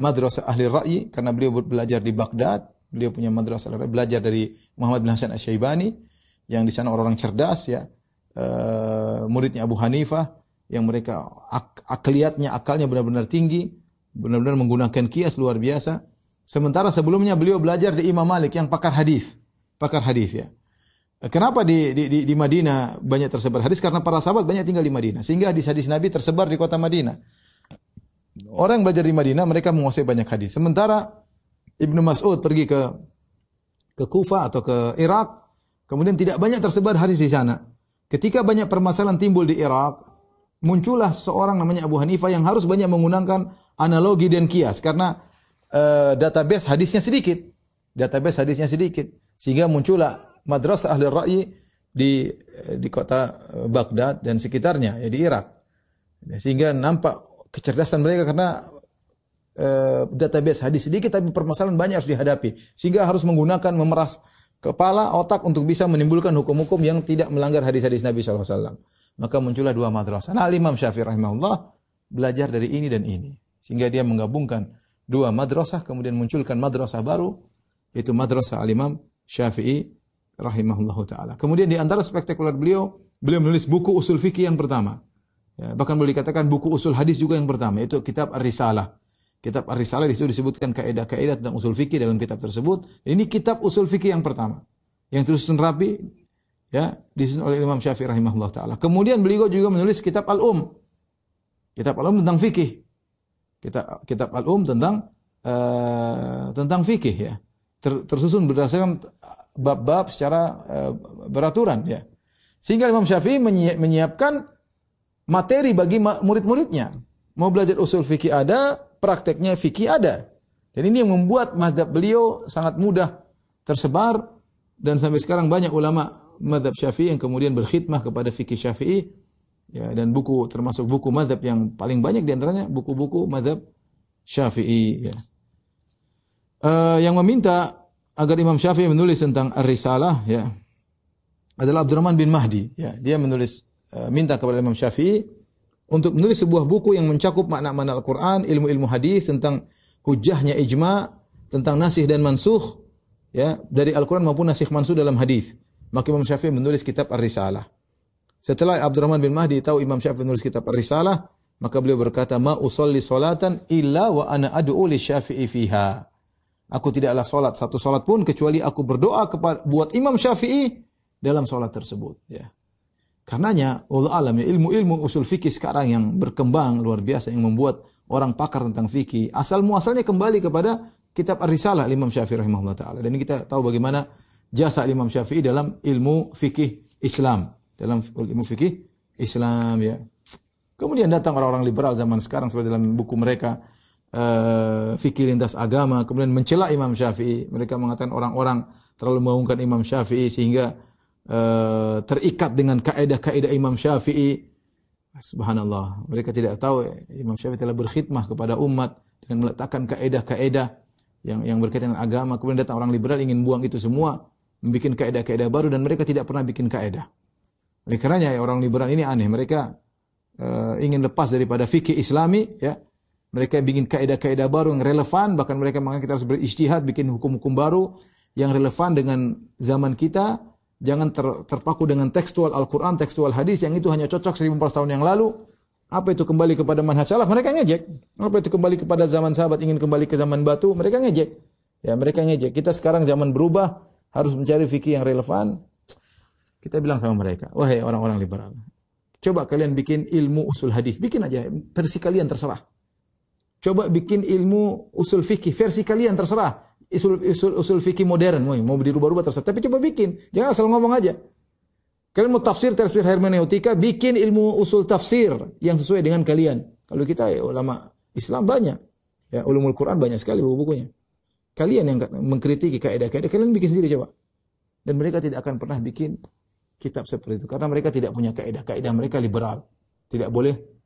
Madrasah ahli ra'yi karena beliau belajar di Baghdad, beliau punya madrasah belajar dari Muhammad bin Hasan Asy-Syaibani yang di sana orang-orang cerdas ya uh, muridnya Abu Hanifah yang mereka ak akliatnya akalnya benar-benar tinggi, benar-benar menggunakan kias luar biasa. Sementara sebelumnya beliau belajar di Imam Malik yang pakar hadis, pakar hadis ya. Kenapa di, di, di Madinah banyak tersebar hadis? Karena para sahabat banyak tinggal di Madinah. Sehingga hadis-hadis Nabi tersebar di kota Madinah. Orang belajar di Madinah, mereka menguasai banyak hadis. Sementara Ibnu Mas'ud pergi ke ke Kufa atau ke Irak, kemudian tidak banyak tersebar hadis di sana. Ketika banyak permasalahan timbul di Irak, muncullah seorang namanya Abu Hanifah yang harus banyak menggunakan analogi dan kias karena uh, database hadisnya sedikit. Database hadisnya sedikit. Sehingga muncullah madrasah ahli ra'yi di di kota eh, Baghdad dan sekitarnya, ya di Irak. Sehingga nampak kecerdasan mereka karena uh, database hadis sedikit tapi permasalahan banyak harus dihadapi. Sehingga harus menggunakan memeras kepala, otak untuk bisa menimbulkan hukum-hukum yang tidak melanggar hadis-hadis Nabi SAW. Maka muncullah dua madrasah. Nah, Imam Syafi'i rahimahullah belajar dari ini dan ini. Sehingga dia menggabungkan dua madrasah, kemudian munculkan madrasah baru, yaitu madrasah al-Imam Syafi'i rahimahullah ta'ala. Kemudian di antara spektakuler beliau, beliau menulis buku usul fikih yang pertama. Ya, bahkan boleh dikatakan buku usul hadis juga yang pertama, yaitu kitab Ar-Risalah. Kitab Ar-Risalah di situ disebutkan kaidah-kaidah tentang usul fikih dalam kitab tersebut. Ini kitab usul fikih yang pertama. Yang terus rapi ya disusun oleh Imam Syafi'i rahimahullah taala. Kemudian beliau juga menulis kitab Al-Um. Kitab Al-Um tentang fikih. Kitab kitab Al-Um tentang uh, tentang fikih ya. Ter, tersusun berdasarkan bab-bab secara uh, beraturan ya. Sehingga Imam Syafi'i menyiapkan materi bagi murid-muridnya. Mau belajar usul fikih ada, prakteknya fikih ada. Dan ini yang membuat mazhab beliau sangat mudah tersebar dan sampai sekarang banyak ulama madhab Syafi'i yang kemudian berkhidmah kepada fikih Syafi'i ya dan buku termasuk buku madhab yang paling banyak di antaranya buku-buku madhab Syafi'i ya. Uh, yang meminta agar Imam Syafi'i menulis tentang Ar-Risalah ya adalah Abdurrahman bin Mahdi ya dia menulis minta kepada Imam Syafi'i untuk menulis sebuah buku yang mencakup makna-makna Al-Qur'an, ilmu-ilmu hadis tentang hujahnya ijma, tentang nasih dan mansuh ya dari Al-Qur'an maupun nasih mansuh dalam hadis. Maka Imam Syafi'i menulis kitab Ar-Risalah. Setelah Abdurrahman bin Mahdi tahu Imam Syafi'i menulis kitab Ar-Risalah, maka beliau berkata, "Ma usolli salatan illa wa ana ad'u li Syafi'i fiha." Aku tidaklah salat satu salat pun kecuali aku berdoa kepada buat Imam Syafi'i dalam salat tersebut, ya. Karenanya, Allah alam ya, ilmu-ilmu usul fikih sekarang yang berkembang luar biasa yang membuat orang pakar tentang fikih asal muasalnya kembali kepada kitab Ar-Risalah Imam Syafi'i rahimahullah taala. Dan kita tahu bagaimana jasa Imam Syafi'i dalam ilmu fikih Islam, dalam ilmu fikih Islam ya. Kemudian datang orang-orang liberal zaman sekarang seperti dalam buku mereka uh, fikih lintas agama, kemudian mencela Imam Syafi'i. Mereka mengatakan orang-orang terlalu mengumumkan Imam Syafi'i sehingga uh, terikat dengan kaidah-kaidah Imam Syafi'i. Subhanallah, mereka tidak tahu ya, Imam Syafi'i telah berkhidmah kepada umat dengan meletakkan kaidah-kaidah yang yang berkaitan dengan agama. Kemudian datang orang liberal ingin buang itu semua, membuat kaidah-kaidah baru dan mereka tidak pernah bikin kaidah. Oleh karenanya ya, orang liberal ini aneh, mereka uh, ingin lepas daripada fikih Islami, ya. Mereka bikin kaidah-kaidah baru yang relevan, bahkan mereka mengatakan kita harus berijtihad bikin hukum-hukum baru yang relevan dengan zaman kita Jangan ter, terpaku dengan tekstual Al-Quran, tekstual hadis yang itu hanya cocok 1400 tahun yang lalu. Apa itu kembali kepada manhaj salaf? Mereka ngejek. Apa itu kembali kepada zaman sahabat ingin kembali ke zaman batu? Mereka ngejek. Ya, mereka ngejek. Kita sekarang zaman berubah, harus mencari fikih yang relevan. Kita bilang sama mereka, wahai orang-orang liberal. Coba kalian bikin ilmu usul hadis, bikin aja versi kalian terserah. Coba bikin ilmu usul fikih, versi kalian terserah usul, usul, usul fikih modern, mau, mau dirubah-rubah terserah. Tapi coba bikin, jangan asal ngomong aja. Kalian mau tafsir, tafsir hermeneutika, bikin ilmu usul tafsir yang sesuai dengan kalian. Kalau kita ya, ulama Islam banyak. Ya, ulumul Quran banyak sekali buku-bukunya. Kalian yang mengkritiki kaidah-kaidah, kalian bikin sendiri coba. Dan mereka tidak akan pernah bikin kitab seperti itu karena mereka tidak punya kaidah. Kaidah mereka liberal. Tidak boleh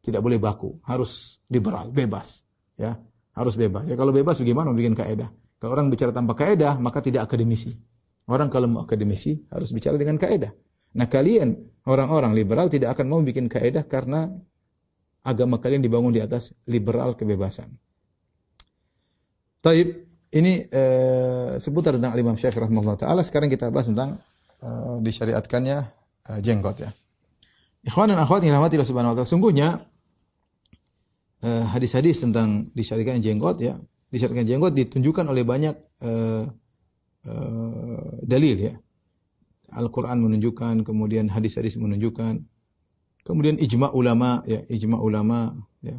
tidak boleh baku, harus liberal, bebas, ya. Harus bebas. Ya kalau bebas bagaimana bikin kaidah? Kalau orang bicara tanpa kaidah, maka tidak akademisi. Orang kalau mau akademisi harus bicara dengan kaidah. Nah kalian orang-orang liberal tidak akan mau bikin kaidah karena agama kalian dibangun di atas liberal kebebasan. Taib, ini eh, seputar tentang Imam Syafi'i rahimahullah taala. Sekarang kita bahas tentang eh, disyariatkannya eh, jenggot ya. Ikhwan dan akhwat yang rahmati subhanahu wa taala. Sungguhnya eh, hadis-hadis tentang disyariatkannya jenggot ya disyariatkan jenggot ditunjukkan oleh banyak uh, uh, dalil ya. Al-Quran menunjukkan, kemudian hadis-hadis menunjukkan, kemudian ijma ulama ya, ijma ulama ya,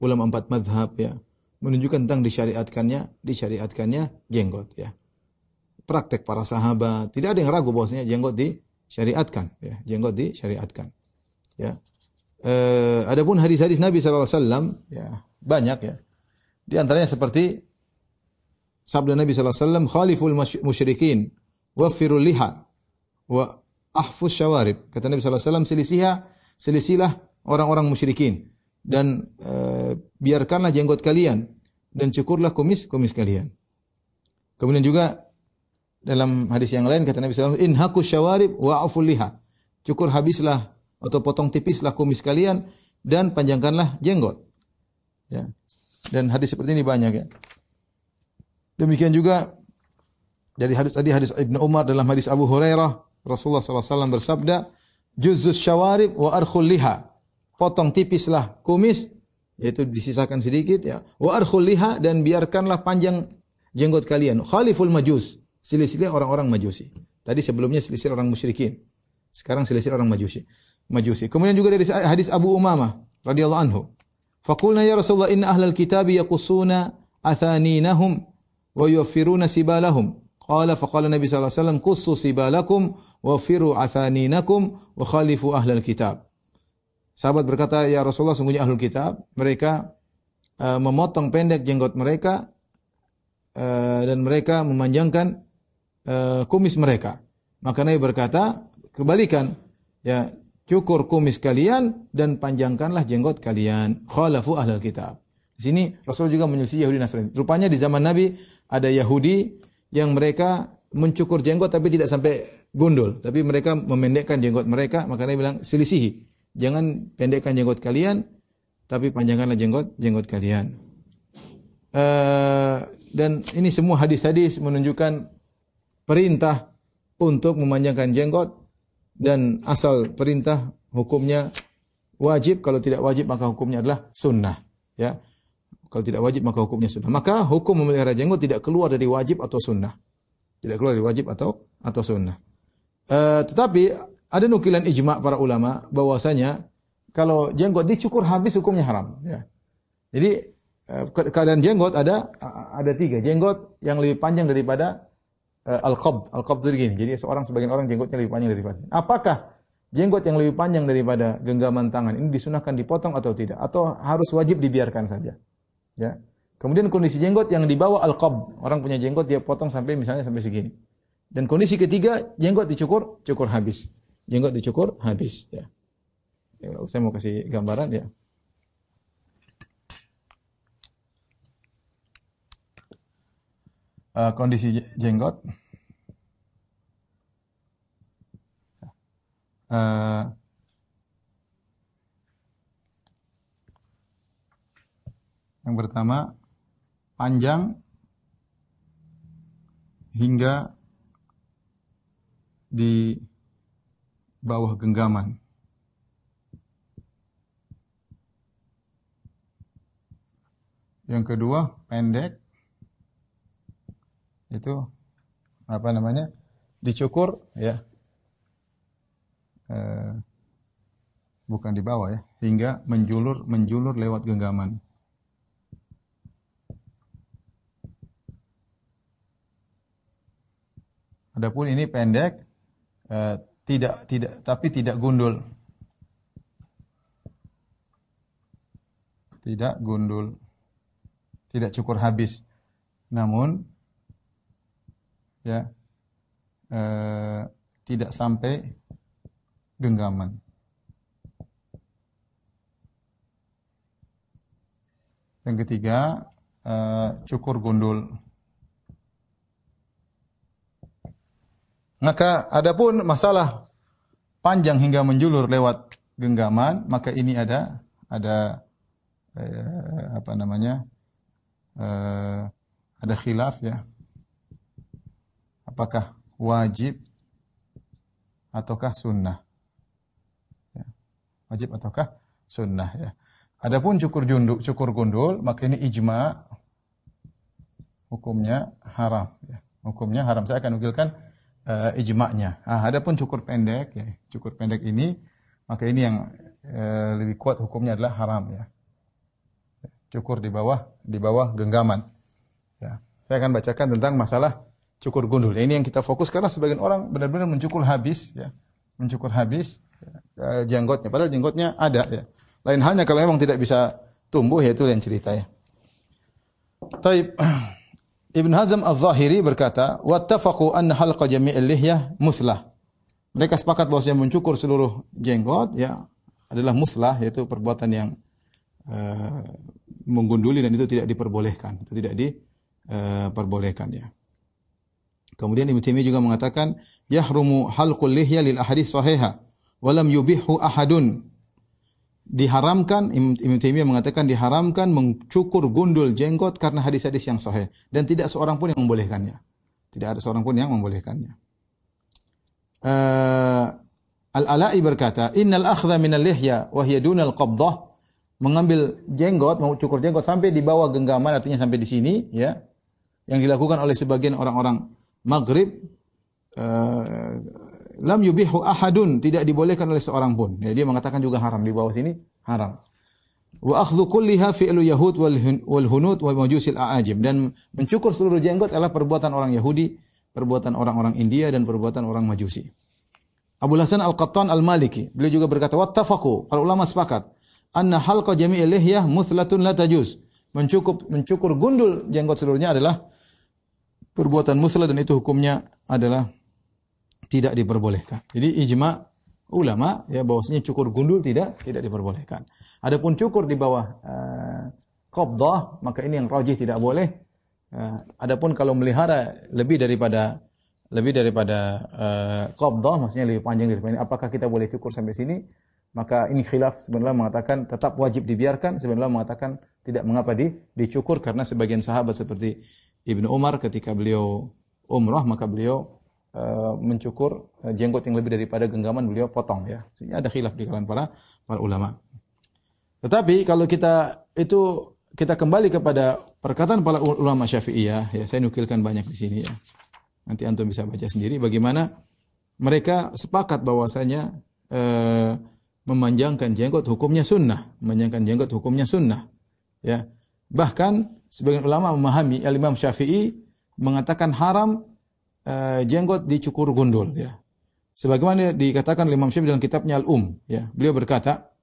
ulama empat madhab ya, menunjukkan tentang disyariatkannya, disyariatkannya jenggot ya. Praktek para sahabat, tidak ada yang ragu bahwasanya jenggot disyariatkan ya, jenggot disyariatkan. Ya. Uh, adapun hadis-hadis Nabi sallallahu alaihi wasallam ya, banyak ya. Di antaranya seperti sabda Nabi sallallahu alaihi wasallam, "Khaliful musyrikin, waffirul liha wa ahfuz syawarib." Kata Nabi sallallahu alaihi wasallam, "Selisiha, selisilah orang-orang musyrikin dan e, biarkanlah jenggot kalian dan cukurlah kumis-kumis kalian." Kemudian juga dalam hadis yang lain kata Nabi sallallahu alaihi wasallam, "Inhaku syawarib wa aful liha." Cukur habislah atau potong tipislah kumis kalian dan panjangkanlah jenggot. Ya. Dan hadis seperti ini banyak ya. Demikian juga dari hadis tadi hadis Ibnu Umar dalam hadis Abu Hurairah Rasulullah SAW bersabda juzus syawarib wa arkhul liha. Potong tipislah kumis yaitu disisakan sedikit ya. Wa arkhul liha dan biarkanlah panjang jenggot kalian. Khaliful majus silsilah orang-orang majusi. Tadi sebelumnya silsilah orang musyrikin. Sekarang silsilah orang majusi. Majusi. Kemudian juga dari hadis Abu Umamah radhiyallahu anhu Fakulna ya Rasulullah inna ahlal kitabi yaqussuna athaninahum wa yuwaffiruna sibalahum. Qala faqala Nabi sallallahu alaihi wasallam qussu sibalakum wa firu athaninakum wa khalifu ahlal kitab. Sahabat berkata, "Ya Rasulullah, sungguhnya ahlul kitab, mereka uh, memotong pendek jenggot mereka uh, dan mereka memanjangkan uh, kumis mereka. Maka Nabi berkata, kebalikan, ya cukur kumis kalian dan panjangkanlah jenggot kalian. Khalafu ahlul kitab. Di sini Rasul juga menyelisih Yahudi Nasrani. Rupanya di zaman Nabi ada Yahudi yang mereka mencukur jenggot tapi tidak sampai gundul, tapi mereka memendekkan jenggot mereka, maka Nabi bilang selisihi. Jangan pendekkan jenggot kalian, tapi panjangkanlah jenggot jenggot kalian. Uh, dan ini semua hadis-hadis menunjukkan perintah untuk memanjangkan jenggot dan asal perintah hukumnya wajib. Kalau tidak wajib maka hukumnya adalah sunnah. Ya. Kalau tidak wajib maka hukumnya sunnah. Maka hukum memelihara jenggot tidak keluar dari wajib atau sunnah. Tidak keluar dari wajib atau atau sunnah. Uh, tetapi ada nukilan ijma para ulama bahwasanya kalau jenggot dicukur habis hukumnya haram. Ya. Jadi uh, keadaan jenggot ada ada tiga. Jenggot yang lebih panjang daripada uh, al-qabd. Al-qabd itu gini. Jadi seorang sebagian orang jenggotnya lebih panjang daripada. Apakah jenggot yang lebih panjang daripada genggaman tangan ini disunahkan dipotong atau tidak? Atau harus wajib dibiarkan saja? Ya. Kemudian kondisi jenggot yang dibawa al-qabd. Orang punya jenggot dia potong sampai misalnya sampai segini. Dan kondisi ketiga jenggot dicukur, cukur habis. Jenggot dicukur habis ya. ya saya mau kasih gambaran ya. Uh, kondisi jenggot. Uh, yang pertama panjang hingga di bawah genggaman. Yang kedua pendek itu apa namanya dicukur ya. Eh, bukan di bawah ya. Hingga menjulur menjulur lewat genggaman. Adapun ini pendek eh, tidak tidak tapi tidak gundul. Tidak gundul. Tidak cukur habis. Namun ya eh, tidak sampai genggaman. Yang ketiga eh, cukur gundul. Maka adapun masalah panjang hingga menjulur lewat genggaman, maka ini ada ada eh, apa namanya? Ada khilaf ya apakah wajib ataukah sunnah. Ya. Wajib ataukah sunnah ya. Adapun cukur junduk, cukur gundul, maka ini ijma hukumnya haram. Ya. Hukumnya haram. Saya akan nukilkan uh, ijma'nya. Ah, adapun cukur pendek, ya, cukur pendek ini, maka ini yang uh, lebih kuat hukumnya adalah haram ya. Cukur di bawah di bawah genggaman. Ya. Saya akan bacakan tentang masalah cukur gundul. Ini yang kita fokus karena sebagian orang benar-benar mencukur habis ya. Mencukur habis ya, jenggotnya padahal jenggotnya ada ya. Lain halnya kalau memang tidak bisa tumbuh ya itu yang cerita ya. Taib Ibn Hazm Al-Zahiri berkata, "Wattafaqu anna halqa jami'il lihyah muslah." Mereka sepakat bahwa yang mencukur seluruh jenggot ya adalah muslah yaitu perbuatan yang uh, menggunduli dan itu tidak diperbolehkan, itu tidak diperbolehkan uh, ya. Kemudian Ibnu Taimiyah juga mengatakan yahrumu halqul lihya lil ahadits sahiha wa lam yubihu ahadun. Diharamkan Ibnu Taimiyah mengatakan diharamkan mencukur gundul jenggot karena hadis-hadis yang sahih dan tidak seorang pun yang membolehkannya. Tidak ada seorang pun yang membolehkannya. Uh, Al-Ala'i berkata, "Innal akhdha min al-lihya wa hiya dunal qabdah." Mengambil jenggot, mau cukur jenggot sampai di bawah genggaman artinya sampai di sini ya. Yang dilakukan oleh sebagian orang-orang maghrib uh, lam yubihu ahadun tidak dibolehkan oleh seorang pun. Ya, dia mengatakan juga haram di bawah sini haram. Wa akhdhu kulliha fi'lu yahud wal hunut wal majusil a'ajim dan mencukur seluruh jenggot adalah perbuatan orang Yahudi, perbuatan orang-orang India dan perbuatan orang Majusi. Abu Hasan Al-Qattan Al-Maliki, beliau juga berkata, "Wattafaqu." Para ulama sepakat, anna halqa jami'il lihyah muthlatun la tajuz. Mencukur mencukur gundul jenggot seluruhnya adalah perbuatan muslah dan itu hukumnya adalah tidak diperbolehkan. Jadi ijma ulama ya bahwasanya cukur gundul tidak tidak diperbolehkan. Adapun cukur di bawah uh, qabdah maka ini yang rajih tidak boleh. Uh, adapun kalau melihara lebih daripada lebih daripada uh, qabdah maksudnya lebih panjang daripada ini apakah kita boleh cukur sampai sini? Maka ini khilaf sebenarnya mengatakan tetap wajib dibiarkan, sebenarnya mengatakan tidak mengapa di dicukur karena sebagian sahabat seperti Ibnu Umar ketika beliau umrah maka beliau uh, mencukur uh, jenggot yang lebih daripada genggaman beliau potong ya. Sehingga ada khilaf di kalangan para para ulama. Tetapi kalau kita itu kita kembali kepada perkataan para ulama Syafi'iyah ya, saya nukilkan banyak di sini ya. Nanti antum bisa baca sendiri bagaimana mereka sepakat bahwasanya uh, memanjangkan jenggot hukumnya sunnah, memanjangkan jenggot hukumnya sunnah. Ya. Bahkan sebagian ulama memahami Imam Syafi'i mengatakan haram uh, jenggot dicukur gundul ya. Sebagaimana dikatakan Imam Syafi'i dalam kitabnya Al-Um ya. Beliau berkata,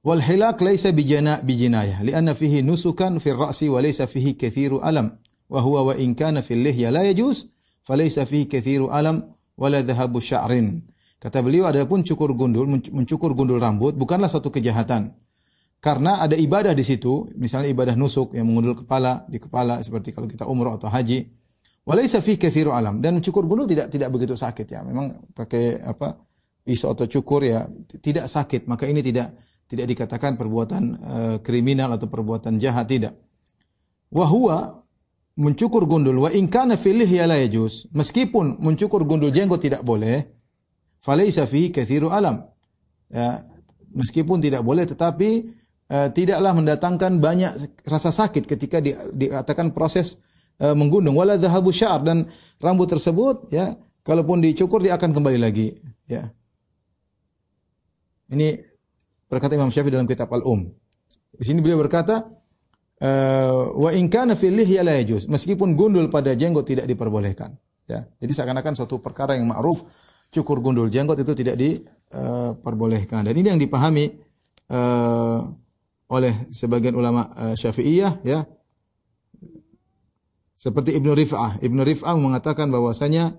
"Wal hilak laisa bijana bijinayah, li'anna fihi nusukan fi ra'si wa laysa fihi kathiru alam, wa huwa wa in kana fil lihya la yajuz, falaysa fihi kathiru alam wala dhahabu sya'rin." Kata beliau, adapun cukur gundul, mencukur gundul rambut bukanlah suatu kejahatan. Karena ada ibadah di situ, misalnya ibadah nusuk yang mengundul kepala di kepala seperti kalau kita umrah atau haji. Walaysa fi kathiru alam dan cukur gundul tidak tidak begitu sakit ya. Memang pakai apa? pisau atau cukur ya tidak sakit, maka ini tidak tidak dikatakan perbuatan uh, kriminal atau perbuatan jahat tidak. Wahua mencukur gundul wa in kana fil ya la. Meskipun mencukur gundul jenggot tidak boleh, falaisa fihi kathiru alam. Ya, meskipun tidak boleh tetapi uh, tidaklah mendatangkan banyak rasa sakit ketika di, dikatakan proses uh, menggundung wala dhahabu syar dan rambut tersebut ya kalaupun dicukur dia akan kembali lagi ya. Ini berkata Imam Syafi'i dalam kitab Al-Um. Di sini beliau berkata uh, wa in kana fil lihya la yajuz meskipun gundul pada jenggot tidak diperbolehkan ya. Jadi seakan-akan suatu perkara yang ma'ruf cukur gundul jenggot itu tidak diperbolehkan. Dan ini yang dipahami uh, oleh sebagian ulama uh, Syafi'iyah ya. Seperti Ibnu Rif'ah. Ibnu Rif'ah mengatakan bahwasanya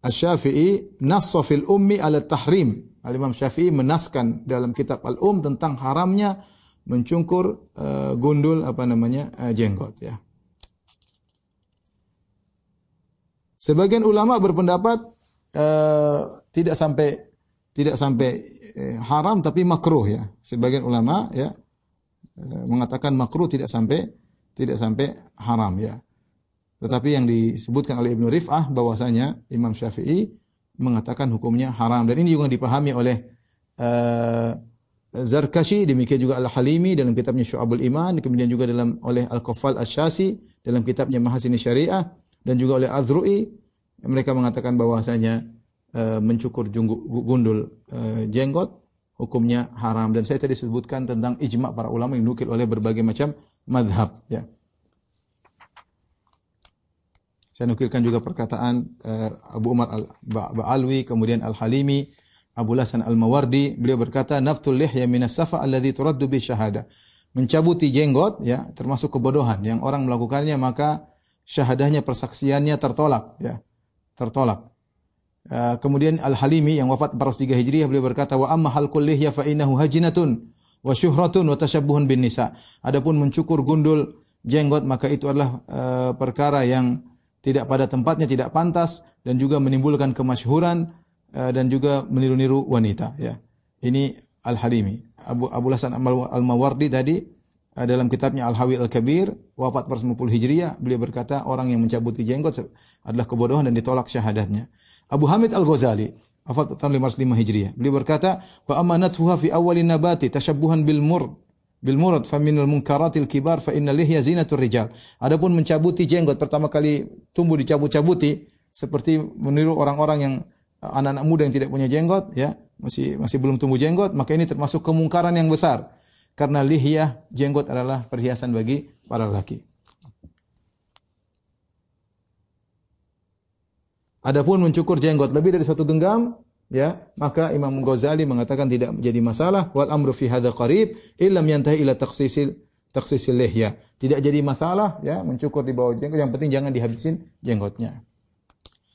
Asy-Syafi'i nassa fil ummi ala tahrim. Al-Imam Syafi'i menaskan dalam kitab Al-Um tentang haramnya mencungkur uh, gundul apa namanya uh, jenggot ya. Sebagian ulama berpendapat uh, tidak sampai tidak sampai haram tapi makruh ya. Sebagian ulama ya mengatakan makruh tidak sampai tidak sampai haram ya. Tetapi yang disebutkan oleh Ibnu Rif'ah bahwasanya Imam Syafi'i mengatakan hukumnya haram dan ini juga dipahami oleh uh, Zarkashi demikian juga Al-Halimi dalam kitabnya Syu'abul Iman kemudian juga dalam oleh Al-Qaffal Asy-Syasi dalam kitabnya Mahasini Syariah dan juga oleh Azru'i mereka mengatakan bahwasanya e, mencukur gundul e, jenggot hukumnya haram dan saya tadi sebutkan tentang ijma para ulama yang nukil oleh berbagai macam madhab ya. Saya nukilkan juga perkataan uh, Abu Umar Al-Ba'alwi, kemudian Al-Halimi, Abu Hasan Al-Mawardi, beliau berkata, "Naftul lihya minas safa alladhi turaddu bi syahada." Mencabuti jenggot ya, termasuk kebodohan yang orang melakukannya maka syahadahnya persaksiannya tertolak ya tertolak. Uh, kemudian Al-Halimi yang wafat 403 Hijriah beliau berkata wa amma halqul lihya fa innahu hajinatun wa syuhratun wa tashabbuhun bin nisa. Adapun mencukur gundul jenggot maka itu adalah uh, perkara yang tidak pada tempatnya, tidak pantas dan juga menimbulkan kemasyhuran uh, dan juga meniru-niru wanita ya. Ini Al-Halimi. Abu Abu Hasan Al-Mawardi tadi dalam kitabnya Al-Hawi Al-Kabir wafat 450 Hijriah beliau berkata orang yang mencabuti jenggot adalah kebodohan dan ditolak syahadatnya. Abu Hamid Al-Ghazali wafat tahun 505 Hijriah. Beliau berkata, "Wa amanatuha fi awwalin nabati tashabbuhan bil mur bil murad fa minal munkaratil kibar fa inna lihya zinatur rijal." Adapun mencabuti jenggot pertama kali tumbuh dicabut-cabuti seperti meniru orang-orang yang anak-anak muda yang tidak punya jenggot ya, masih masih belum tumbuh jenggot, maka ini termasuk kemungkaran yang besar karena lihyah jenggot adalah perhiasan bagi para lelaki. Adapun mencukur jenggot lebih dari satu genggam, ya, maka Imam Ghazali mengatakan tidak menjadi masalah wal amru fi hadza qarib illam yantahi ila takhsisil taksisil lihya. Tidak jadi masalah ya mencukur di bawah jenggot, yang penting jangan dihabisin jenggotnya.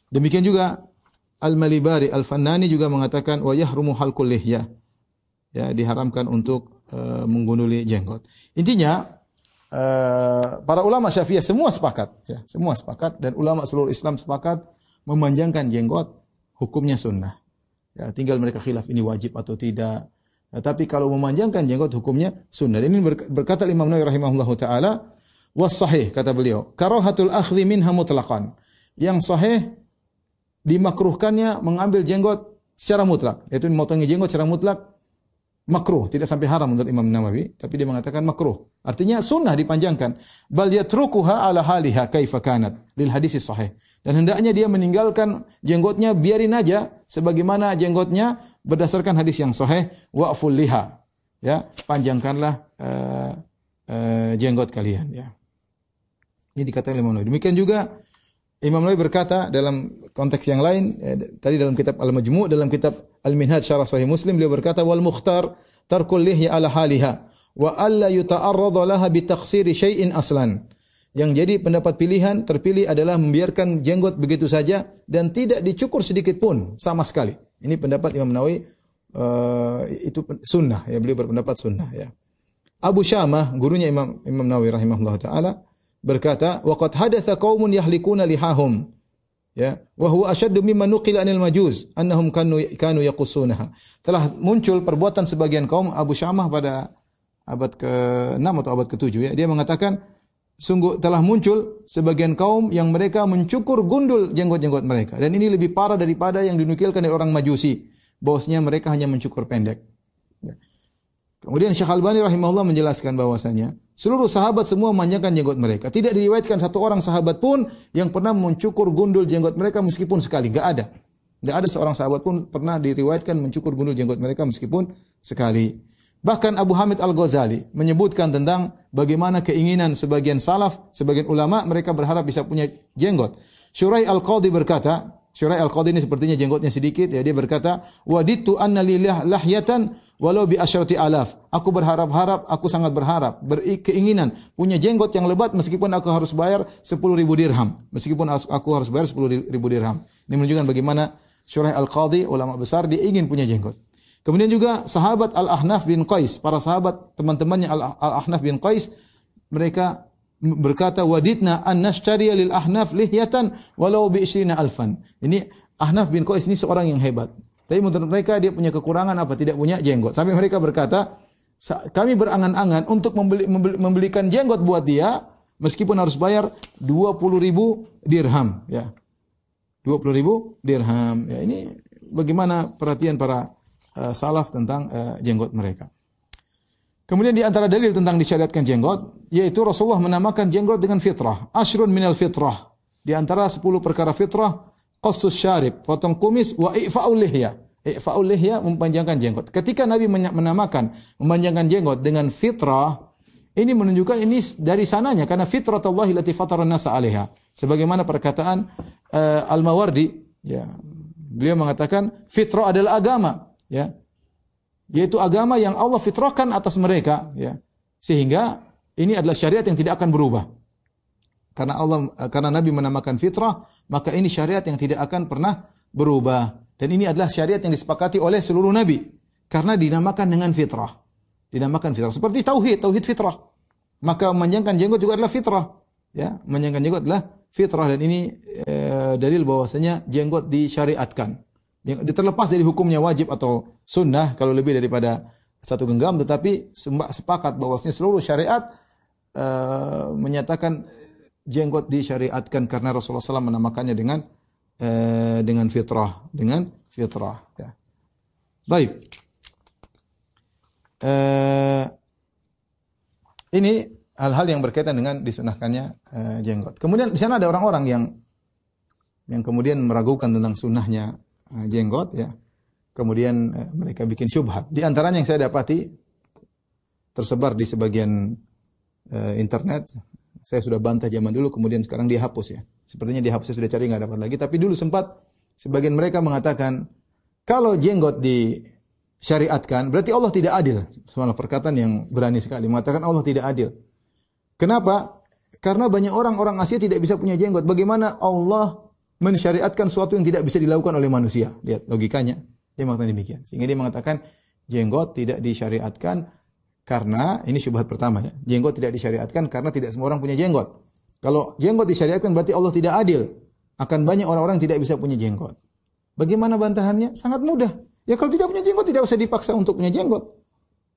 Demikian juga Al-Malibari Al-Fannani juga mengatakan wa yahrumu halqul lihya. Ya, diharamkan untuk uh, menggunduli jenggot. Intinya uh, para ulama Syafi'iyah semua sepakat ya, semua sepakat dan ulama seluruh Islam sepakat memanjangkan jenggot hukumnya sunnah. Ya, tinggal mereka khilaf ini wajib atau tidak. Ya, tapi kalau memanjangkan jenggot hukumnya sunnah. Ini berkata Imam Nawawi rahimahullahu taala was sahih kata beliau, karahatul akhdhi minha mutlaqan. Yang sahih dimakruhkannya mengambil jenggot secara mutlak, yaitu memotongi jenggot secara mutlak makruh, tidak sampai haram menurut Imam Nawawi, tapi dia mengatakan makruh. Artinya sunnah dipanjangkan. Bal yatrukuha ala haliha kaifa kanat lil hadis sahih. Dan hendaknya dia meninggalkan jenggotnya biarin aja sebagaimana jenggotnya berdasarkan hadis yang sahih wa'ful liha. Ya, panjangkanlah uh, uh, jenggot kalian ya. Ini dikatakan Imam Nawawi. Demikian juga Imam Nawawi berkata dalam konteks yang lain eh, tadi dalam kitab Al-Majmu' dalam kitab Al-Minhaj Syarah Sahih Muslim beliau berkata wal mukhtar tarkul lihya ala haliha wa alla yuta'arrad laha bi takhsiri syai'in aslan. Yang jadi pendapat pilihan terpilih adalah membiarkan jenggot begitu saja dan tidak dicukur sedikit pun sama sekali. Ini pendapat Imam Nawawi uh, itu sunnah ya beliau berpendapat sunnah ya. Abu Syamah gurunya Imam Imam Nawawi rahimahullah taala berkata, "Waqad hadatha qaumun yahlikuna lihahum." Ya, wa huwa ashaddu mimma nuqila anil majuz annahum kanu kanu yaqussunaha. Telah muncul perbuatan sebagian kaum Abu Syamah pada abad ke-6 atau abad ke-7 ya. Dia mengatakan sungguh telah muncul sebagian kaum yang mereka mencukur gundul jenggot-jenggot mereka dan ini lebih parah daripada yang dinukilkan dari orang Majusi. Bahwasanya mereka hanya mencukur pendek. Ya. Kemudian Syekh Albani rahimahullah menjelaskan bahwasanya seluruh sahabat semua memanjangkan jenggot mereka. Tidak diriwayatkan satu orang sahabat pun yang pernah mencukur gundul jenggot mereka meskipun sekali. Gak ada. Gak ada seorang sahabat pun pernah diriwayatkan mencukur gundul jenggot mereka meskipun sekali. Bahkan Abu Hamid Al-Ghazali menyebutkan tentang bagaimana keinginan sebagian salaf, sebagian ulama mereka berharap bisa punya jenggot. Syurai Al-Qadhi berkata, Syurai Al-Qadhi ini sepertinya jenggotnya sedikit ya dia berkata, "Waditu anna lilah lahyatan walau bi asyrati alaf." Aku berharap-harap, aku sangat berharap, berkeinginan punya jenggot yang lebat meskipun aku harus bayar 10 ribu dirham. Meskipun aku harus bayar 10 ribu dirham. Ini menunjukkan bagaimana Syurai Al-Qadhi ulama besar dia ingin punya jenggot. Kemudian juga sahabat Al-Ahnaf bin Qais, para sahabat teman-temannya Al-Ahnaf bin Qais mereka berkata wadidna an nashtariya lil ahnaf lihyatan walau bi alfan. Ini Ahnaf bin Qais ini seorang yang hebat. Tapi menurut mereka dia punya kekurangan apa? Tidak punya jenggot. Sampai mereka berkata, kami berangan-angan untuk membeli, membeli, membelikan jenggot buat dia meskipun harus bayar 20 ribu dirham. Ya. 20 ribu dirham. Ya, ini bagaimana perhatian para uh, salaf tentang uh, jenggot mereka. Kemudian di antara dalil tentang disyariatkan jenggot, yaitu Rasulullah menamakan jenggot dengan fitrah. Ashrun minal fitrah. Di antara 10 perkara fitrah, qassus syarib, potong kumis, wa i'fa'ul lihya. I'fa'ul lihya memanjangkan jenggot. Ketika Nabi menamakan memanjangkan jenggot dengan fitrah, ini menunjukkan ini dari sananya karena fitrat Allah lati fatara nasa alaiha. Sebagaimana perkataan uh, Al-Mawardi, ya. Beliau mengatakan fitrah adalah agama, ya yaitu agama yang Allah fitrahkan atas mereka ya. Sehingga ini adalah syariat yang tidak akan berubah. Karena Allah karena Nabi menamakan fitrah maka ini syariat yang tidak akan pernah berubah. Dan ini adalah syariat yang disepakati oleh seluruh nabi. Karena dinamakan dengan fitrah. Dinamakan fitrah. Seperti tauhid tauhid fitrah. Maka memanjangkan jenggot juga adalah fitrah. Ya memanjangkan jenggot adalah fitrah. Dan ini e, dalil bahwasanya jenggot disyariatkan yang terlepas dari hukumnya wajib atau sunnah kalau lebih daripada satu genggam tetapi sepakat bahwasanya seluruh syariat uh, menyatakan jenggot disyariatkan karena Rasulullah SAW menamakannya dengan uh, dengan fitrah dengan fitrah ya. Baik. Uh, ini hal-hal yang berkaitan dengan disunahkannya uh, jenggot. Kemudian di sana ada orang-orang yang yang kemudian meragukan tentang sunnahnya jenggot ya. Kemudian eh, mereka bikin syubhat. Di antaranya yang saya dapati tersebar di sebagian uh, internet. Saya sudah bantah zaman dulu, kemudian sekarang dihapus ya. Sepertinya dihapus, saya sudah cari nggak dapat lagi. Tapi dulu sempat sebagian mereka mengatakan kalau jenggot disyariatkan, berarti Allah tidak adil. Semua perkataan yang berani sekali mengatakan Allah tidak adil. Kenapa? Karena banyak orang-orang Asia tidak bisa punya jenggot. Bagaimana Allah mensyariatkan sesuatu yang tidak bisa dilakukan oleh manusia? Lihat logikanya. Dia mengatakan demikian. Sehingga dia mengatakan jenggot tidak disyariatkan karena ini syubhat pertama ya. Jenggot tidak disyariatkan karena tidak semua orang punya jenggot. Kalau jenggot disyariatkan berarti Allah tidak adil. Akan banyak orang-orang tidak bisa punya jenggot. Bagaimana bantahannya? Sangat mudah. Ya kalau tidak punya jenggot tidak usah dipaksa untuk punya jenggot.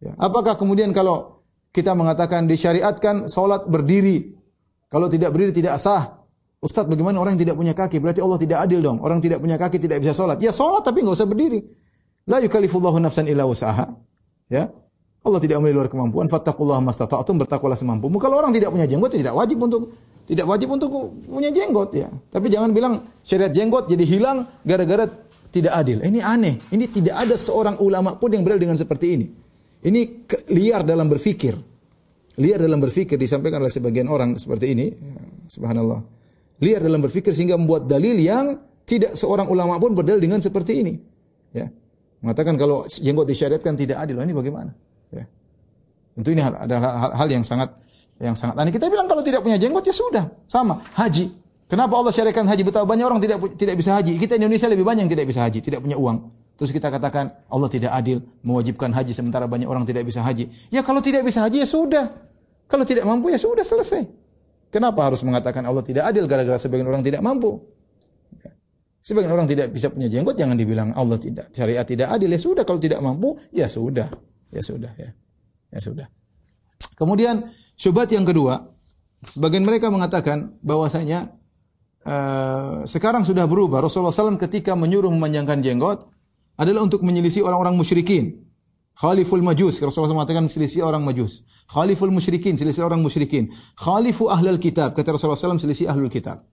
Ya. Apakah kemudian kalau kita mengatakan disyariatkan sholat berdiri kalau tidak berdiri tidak sah. Ustaz bagaimana orang yang tidak punya kaki? Berarti Allah tidak adil dong. Orang tidak punya kaki tidak bisa sholat. Ya sholat tapi nggak usah berdiri. La yukalifullahu nafsan illa usaha. Ya. Allah tidak memberi luar kemampuan. Fattakullah mastata'tum. Bertakwalah semampumu. Kalau orang tidak punya jenggot, ya tidak wajib untuk tidak wajib untuk punya jenggot ya. Tapi jangan bilang syariat jenggot jadi hilang gara-gara tidak adil. Ini aneh. Ini tidak ada seorang ulama pun yang berada dengan seperti ini. Ini liar dalam berfikir liar dalam berfikir disampaikan oleh sebagian orang seperti ini. Subhanallah. Liar dalam berfikir sehingga membuat dalil yang tidak seorang ulama pun berdalil dengan seperti ini. Ya. Mengatakan kalau jenggot disyariatkan tidak adil. Ini bagaimana? Ya. Tentu ini adalah hal, hal yang sangat yang sangat aneh. Kita bilang kalau tidak punya jenggot ya sudah, sama. Haji. Kenapa Allah syariatkan haji? Betapa banyak orang tidak tidak bisa haji. Kita Indonesia lebih banyak yang tidak bisa haji, tidak punya uang. Terus kita katakan Allah tidak adil mewajibkan haji sementara banyak orang tidak bisa haji. Ya kalau tidak bisa haji ya sudah. Kalau tidak mampu ya sudah selesai. Kenapa harus mengatakan Allah tidak adil gara-gara sebagian orang tidak mampu? Sebagian orang tidak bisa punya jenggot jangan dibilang Allah tidak syariat tidak adil ya sudah kalau tidak mampu ya sudah ya sudah ya ya sudah. Kemudian syubhat yang kedua sebagian mereka mengatakan bahwasanya uh, sekarang sudah berubah Rasulullah SAW ketika menyuruh memanjangkan jenggot adalah untuk menyelisih orang-orang musyrikin. Khaliful majus, Rasulullah SAW mengatakan selisih orang majus. Khaliful musyrikin, selisih orang musyrikin. Khalifu ahlul kitab, kata Rasulullah SAW selisih ahlul kitab.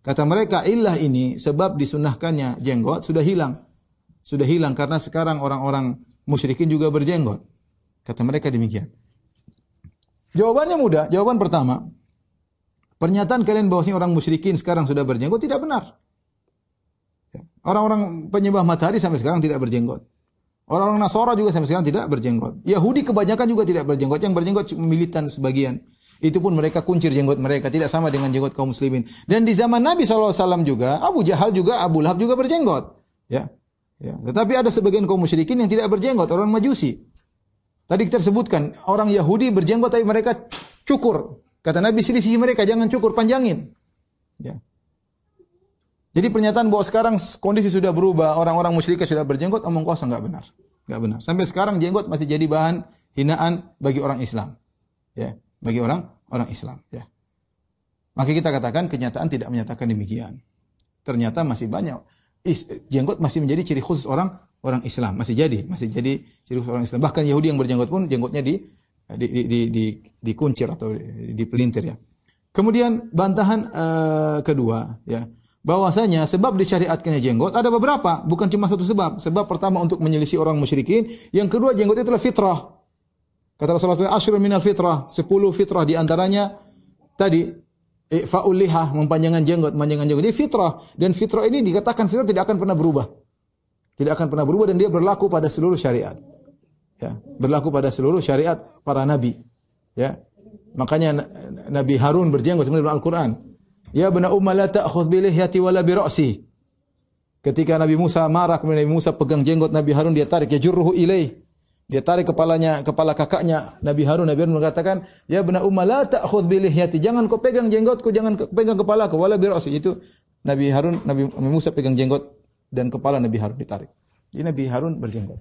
Kata mereka, ilah ini sebab disunahkannya jenggot sudah hilang. Sudah hilang karena sekarang orang-orang musyrikin juga berjenggot. Kata mereka demikian. Jawabannya mudah. Jawaban pertama, pernyataan kalian bahwa orang musyrikin sekarang sudah berjenggot tidak benar. Orang-orang penyembah matahari sampai sekarang tidak berjenggot. Orang-orang Nasara juga sampai sekarang tidak berjenggot. Yahudi kebanyakan juga tidak berjenggot. Yang berjenggot militan sebagian. Itu pun mereka kuncir jenggot mereka. Tidak sama dengan jenggot kaum muslimin. Dan di zaman Nabi SAW juga, Abu Jahal juga, Abu Lahab juga berjenggot. Ya. ya. Tetapi ada sebagian kaum musyrikin yang tidak berjenggot. Orang majusi. Tadi kita sebutkan, orang Yahudi berjenggot tapi mereka cukur. Kata Nabi, selisih mereka, jangan cukur, panjangin. Ya. Jadi pernyataan bahwa sekarang kondisi sudah berubah, orang-orang musyrik sudah berjenggot, omong kosong nggak benar. Nggak benar. Sampai sekarang jenggot masih jadi bahan hinaan bagi orang Islam. Ya, bagi orang orang Islam, ya. Maka kita katakan kenyataan tidak menyatakan demikian. Ternyata masih banyak jenggot masih menjadi ciri khusus orang orang Islam, masih jadi, masih jadi ciri khusus orang Islam. Bahkan Yahudi yang berjenggot pun jenggotnya di di di di, di, dikuncir atau di, pelintir ya. Kemudian bantahan uh, kedua ya bahwasanya sebab disyariatkannya jenggot ada beberapa, bukan cuma satu sebab. Sebab pertama untuk menyelisih orang musyrikin, yang kedua jenggot itu adalah fitrah. Kata Rasulullah SAW, asyrul minal fitrah, sepuluh fitrah di antaranya tadi fa'ul lihah, mempanjangkan jenggot, memanjangkan jenggot. Ini fitrah dan fitrah ini dikatakan fitrah tidak akan pernah berubah. Tidak akan pernah berubah dan dia berlaku pada seluruh syariat. Ya, berlaku pada seluruh syariat para nabi. Ya. Makanya Nabi Harun berjenggot sebenarnya dalam Al-Qur'an. Ya bena umma la ta'khudh bi lihyati wala bi. Ketika Nabi Musa marah, kemudian Nabi Musa pegang jenggot Nabi Harun, dia tarik, ya jurruhu ilaih. Dia tarik kepalanya, kepala kakaknya Nabi Harun. Nabi Harun mengatakan, Ya bena umma la ta'khudh bi lihyati. Jangan kau pegang jenggotku, jangan kau pegang kepalaku, wala bi ra'si. Itu Nabi Harun, Nabi, Musa pegang jenggot dan kepala Nabi Harun ditarik. Jadi Nabi Harun berjenggot.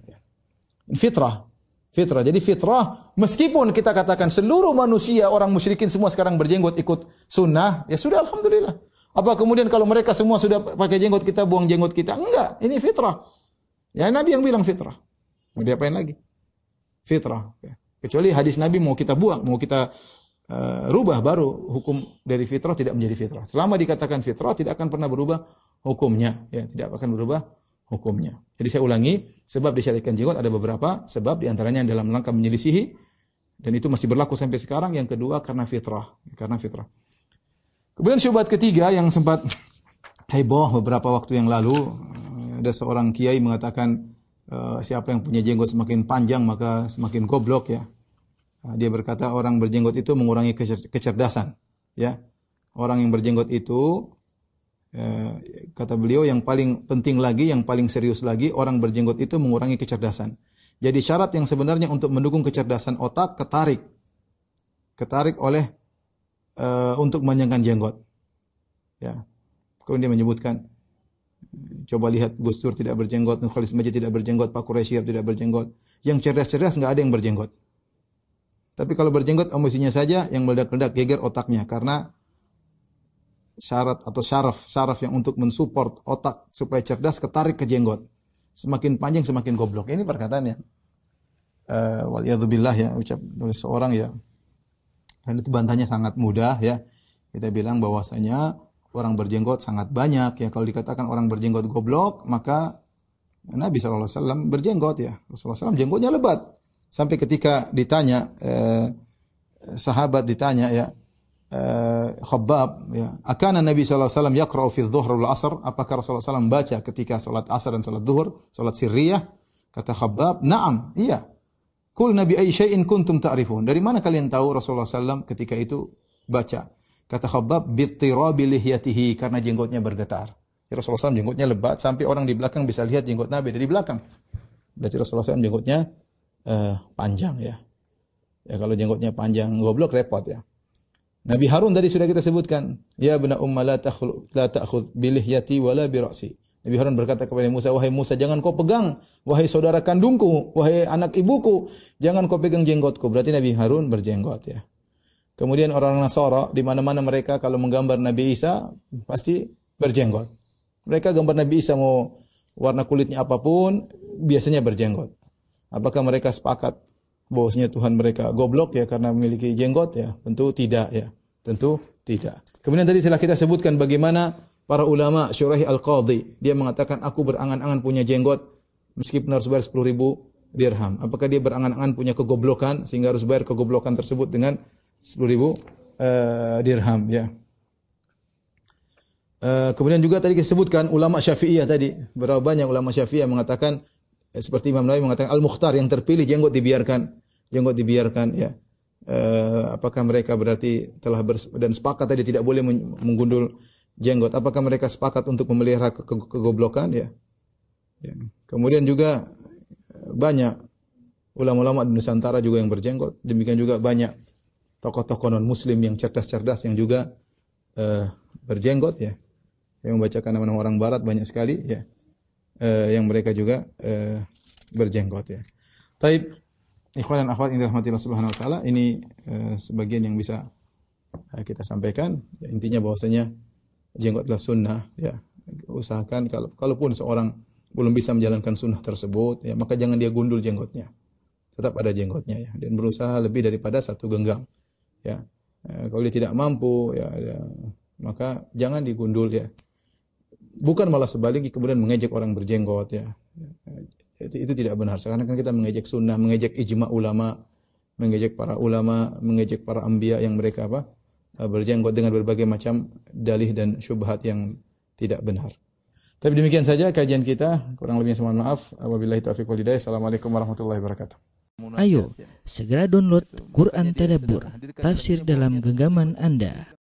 Fitrah. Fitrah. Jadi fitrah, meskipun kita katakan seluruh manusia, orang musyrikin semua sekarang berjenggot ikut sunnah, ya sudah Alhamdulillah. Apa kemudian kalau mereka semua sudah pakai jenggot kita, buang jenggot kita? Enggak, ini fitrah. Ya Nabi yang bilang fitrah. Mau diapain lagi? Fitrah. Ya. Kecuali hadis Nabi mau kita buang, mau kita uh, rubah baru hukum dari fitrah tidak menjadi fitrah. Selama dikatakan fitrah tidak akan pernah berubah hukumnya, ya tidak akan berubah hukumnya. Jadi saya ulangi, sebab disyariatkan jenggot ada beberapa sebab di antaranya dalam rangka menyelisihi dan itu masih berlaku sampai sekarang. Yang kedua karena fitrah, karena fitrah. Kemudian syubhat ketiga yang sempat heboh beberapa waktu yang lalu ada seorang kiai mengatakan uh, siapa yang punya jenggot semakin panjang maka semakin goblok ya. Nah, dia berkata orang berjenggot itu mengurangi kecerdasan. Ya, orang yang berjenggot itu eh, kata beliau yang paling penting lagi, yang paling serius lagi, orang berjenggot itu mengurangi kecerdasan. Jadi syarat yang sebenarnya untuk mendukung kecerdasan otak ketarik, ketarik oleh uh, untuk memanjangkan jenggot. Ya, kemudian dia menyebutkan Coba lihat Gus Dur tidak berjenggot, Nurkhalis Majid tidak berjenggot, Pak Quraisy tidak berjenggot. Yang cerdas-cerdas nggak ada yang berjenggot. Tapi kalau berjenggot emosinya saja yang meledak-ledak geger otaknya karena syarat atau syaraf syaraf yang untuk mensupport otak supaya cerdas ketarik ke jenggot. Semakin panjang semakin goblok. Ini perkataannya. Uh, waliyadzubillah ya ucap oleh seorang ya. Dan itu bantahnya sangat mudah ya. Kita bilang bahwasanya orang berjenggot sangat banyak ya. Kalau dikatakan orang berjenggot goblok, maka Nabi SAW berjenggot ya. Rasulullah SAW jenggotnya lebat. Sampai ketika ditanya, eh, sahabat ditanya ya, eh, Khabbab ya, akan Nabi SAW yakra'u fi dhuhr wal asr? Apakah Rasulullah SAW baca ketika salat asar dan salat zuhur, salat sirriyah? Kata Khabbab, "Na'am." Iya. Kul Nabi ay syai'in kuntum ta'rifun. Dari mana kalian tahu Rasulullah SAW ketika itu baca? Kata Khabbab, bittirabi lihyatihi karena jenggotnya bergetar. Ya, Rasulullah SAW jenggotnya lebat sampai orang di belakang bisa lihat jenggot Nabi dari belakang. Berarti Rasulullah SAW jenggotnya uh, panjang ya. Ya kalau jenggotnya panjang goblok repot ya. Nabi Harun tadi sudah kita sebutkan, ya bena umma la ta'khud la ta'khud bilihyati wala bi ra'si. Nabi Harun berkata kepada Musa, wahai Musa, jangan kau pegang, wahai saudara kandungku, wahai anak ibuku, jangan kau pegang jenggotku. Berarti Nabi Harun berjenggot ya. Kemudian orang Nasara di mana-mana mereka kalau menggambar Nabi Isa pasti berjenggot. Mereka gambar Nabi Isa mau warna kulitnya apa pun biasanya berjenggot. Apakah mereka sepakat bahwasanya Tuhan mereka goblok ya karena memiliki jenggot ya? Tentu tidak ya. Tentu tidak. Kemudian tadi telah kita sebutkan bagaimana para ulama Syurahi Al-Qadhi dia mengatakan aku berangan-angan punya jenggot meskipun harus bayar 10 ribu dirham. Apakah dia berangan-angan punya kegoblokan sehingga harus bayar kegoblokan tersebut dengan 10 ribu uh, dirham ya. Uh, kemudian juga tadi disebutkan ulama Syafi'iyah tadi, berapa banyak ulama Syafi'iyah mengatakan seperti Imam Nawawi mengatakan al-mukhtar yang terpilih jenggot dibiarkan, jenggot dibiarkan ya. Uh, apakah mereka berarti telah bers dan sepakat tadi tidak boleh menggundul jenggot? Apakah mereka sepakat untuk memelihara ke ke kegoblokan ya? ya. Kemudian juga banyak ulama-ulama di Nusantara juga yang berjenggot. Demikian juga banyak tokoh-tokoh non muslim yang cerdas-cerdas yang juga uh, berjenggot ya yang membacakan nama-nama orang barat banyak sekali ya uh, yang mereka juga uh, berjenggot ya. Taib ikhwan dan akhwat yang dirahmati Allah Subhanahu wa taala ini uh, sebagian yang bisa uh, kita sampaikan. Ya, intinya bahwasanya jenggot adalah sunnah ya. Usahakan kalau kalaupun seorang belum bisa menjalankan sunnah tersebut ya maka jangan dia gundul jenggotnya. Tetap ada jenggotnya ya. Dan berusaha lebih daripada satu genggam ya. Kalau dia tidak mampu ya, ya maka jangan digundul ya bukan malah sebaliknya kemudian mengejek orang berjenggot ya. Itu, itu tidak benar. Karena kan kita mengejek sunnah mengejek ijma ulama mengejek para ulama mengejek para ambia yang mereka apa eh, berjenggot dengan berbagai macam dalih dan syubhat yang tidak benar. Tapi demikian saja kajian kita. Kurang lebihnya mohon maaf. Wabillahi taufiq walhidayah assalamualaikum warahmatullahi wabarakatuh. Ayo, segera download Quran Tadabbur, tafsir dalam genggaman Anda.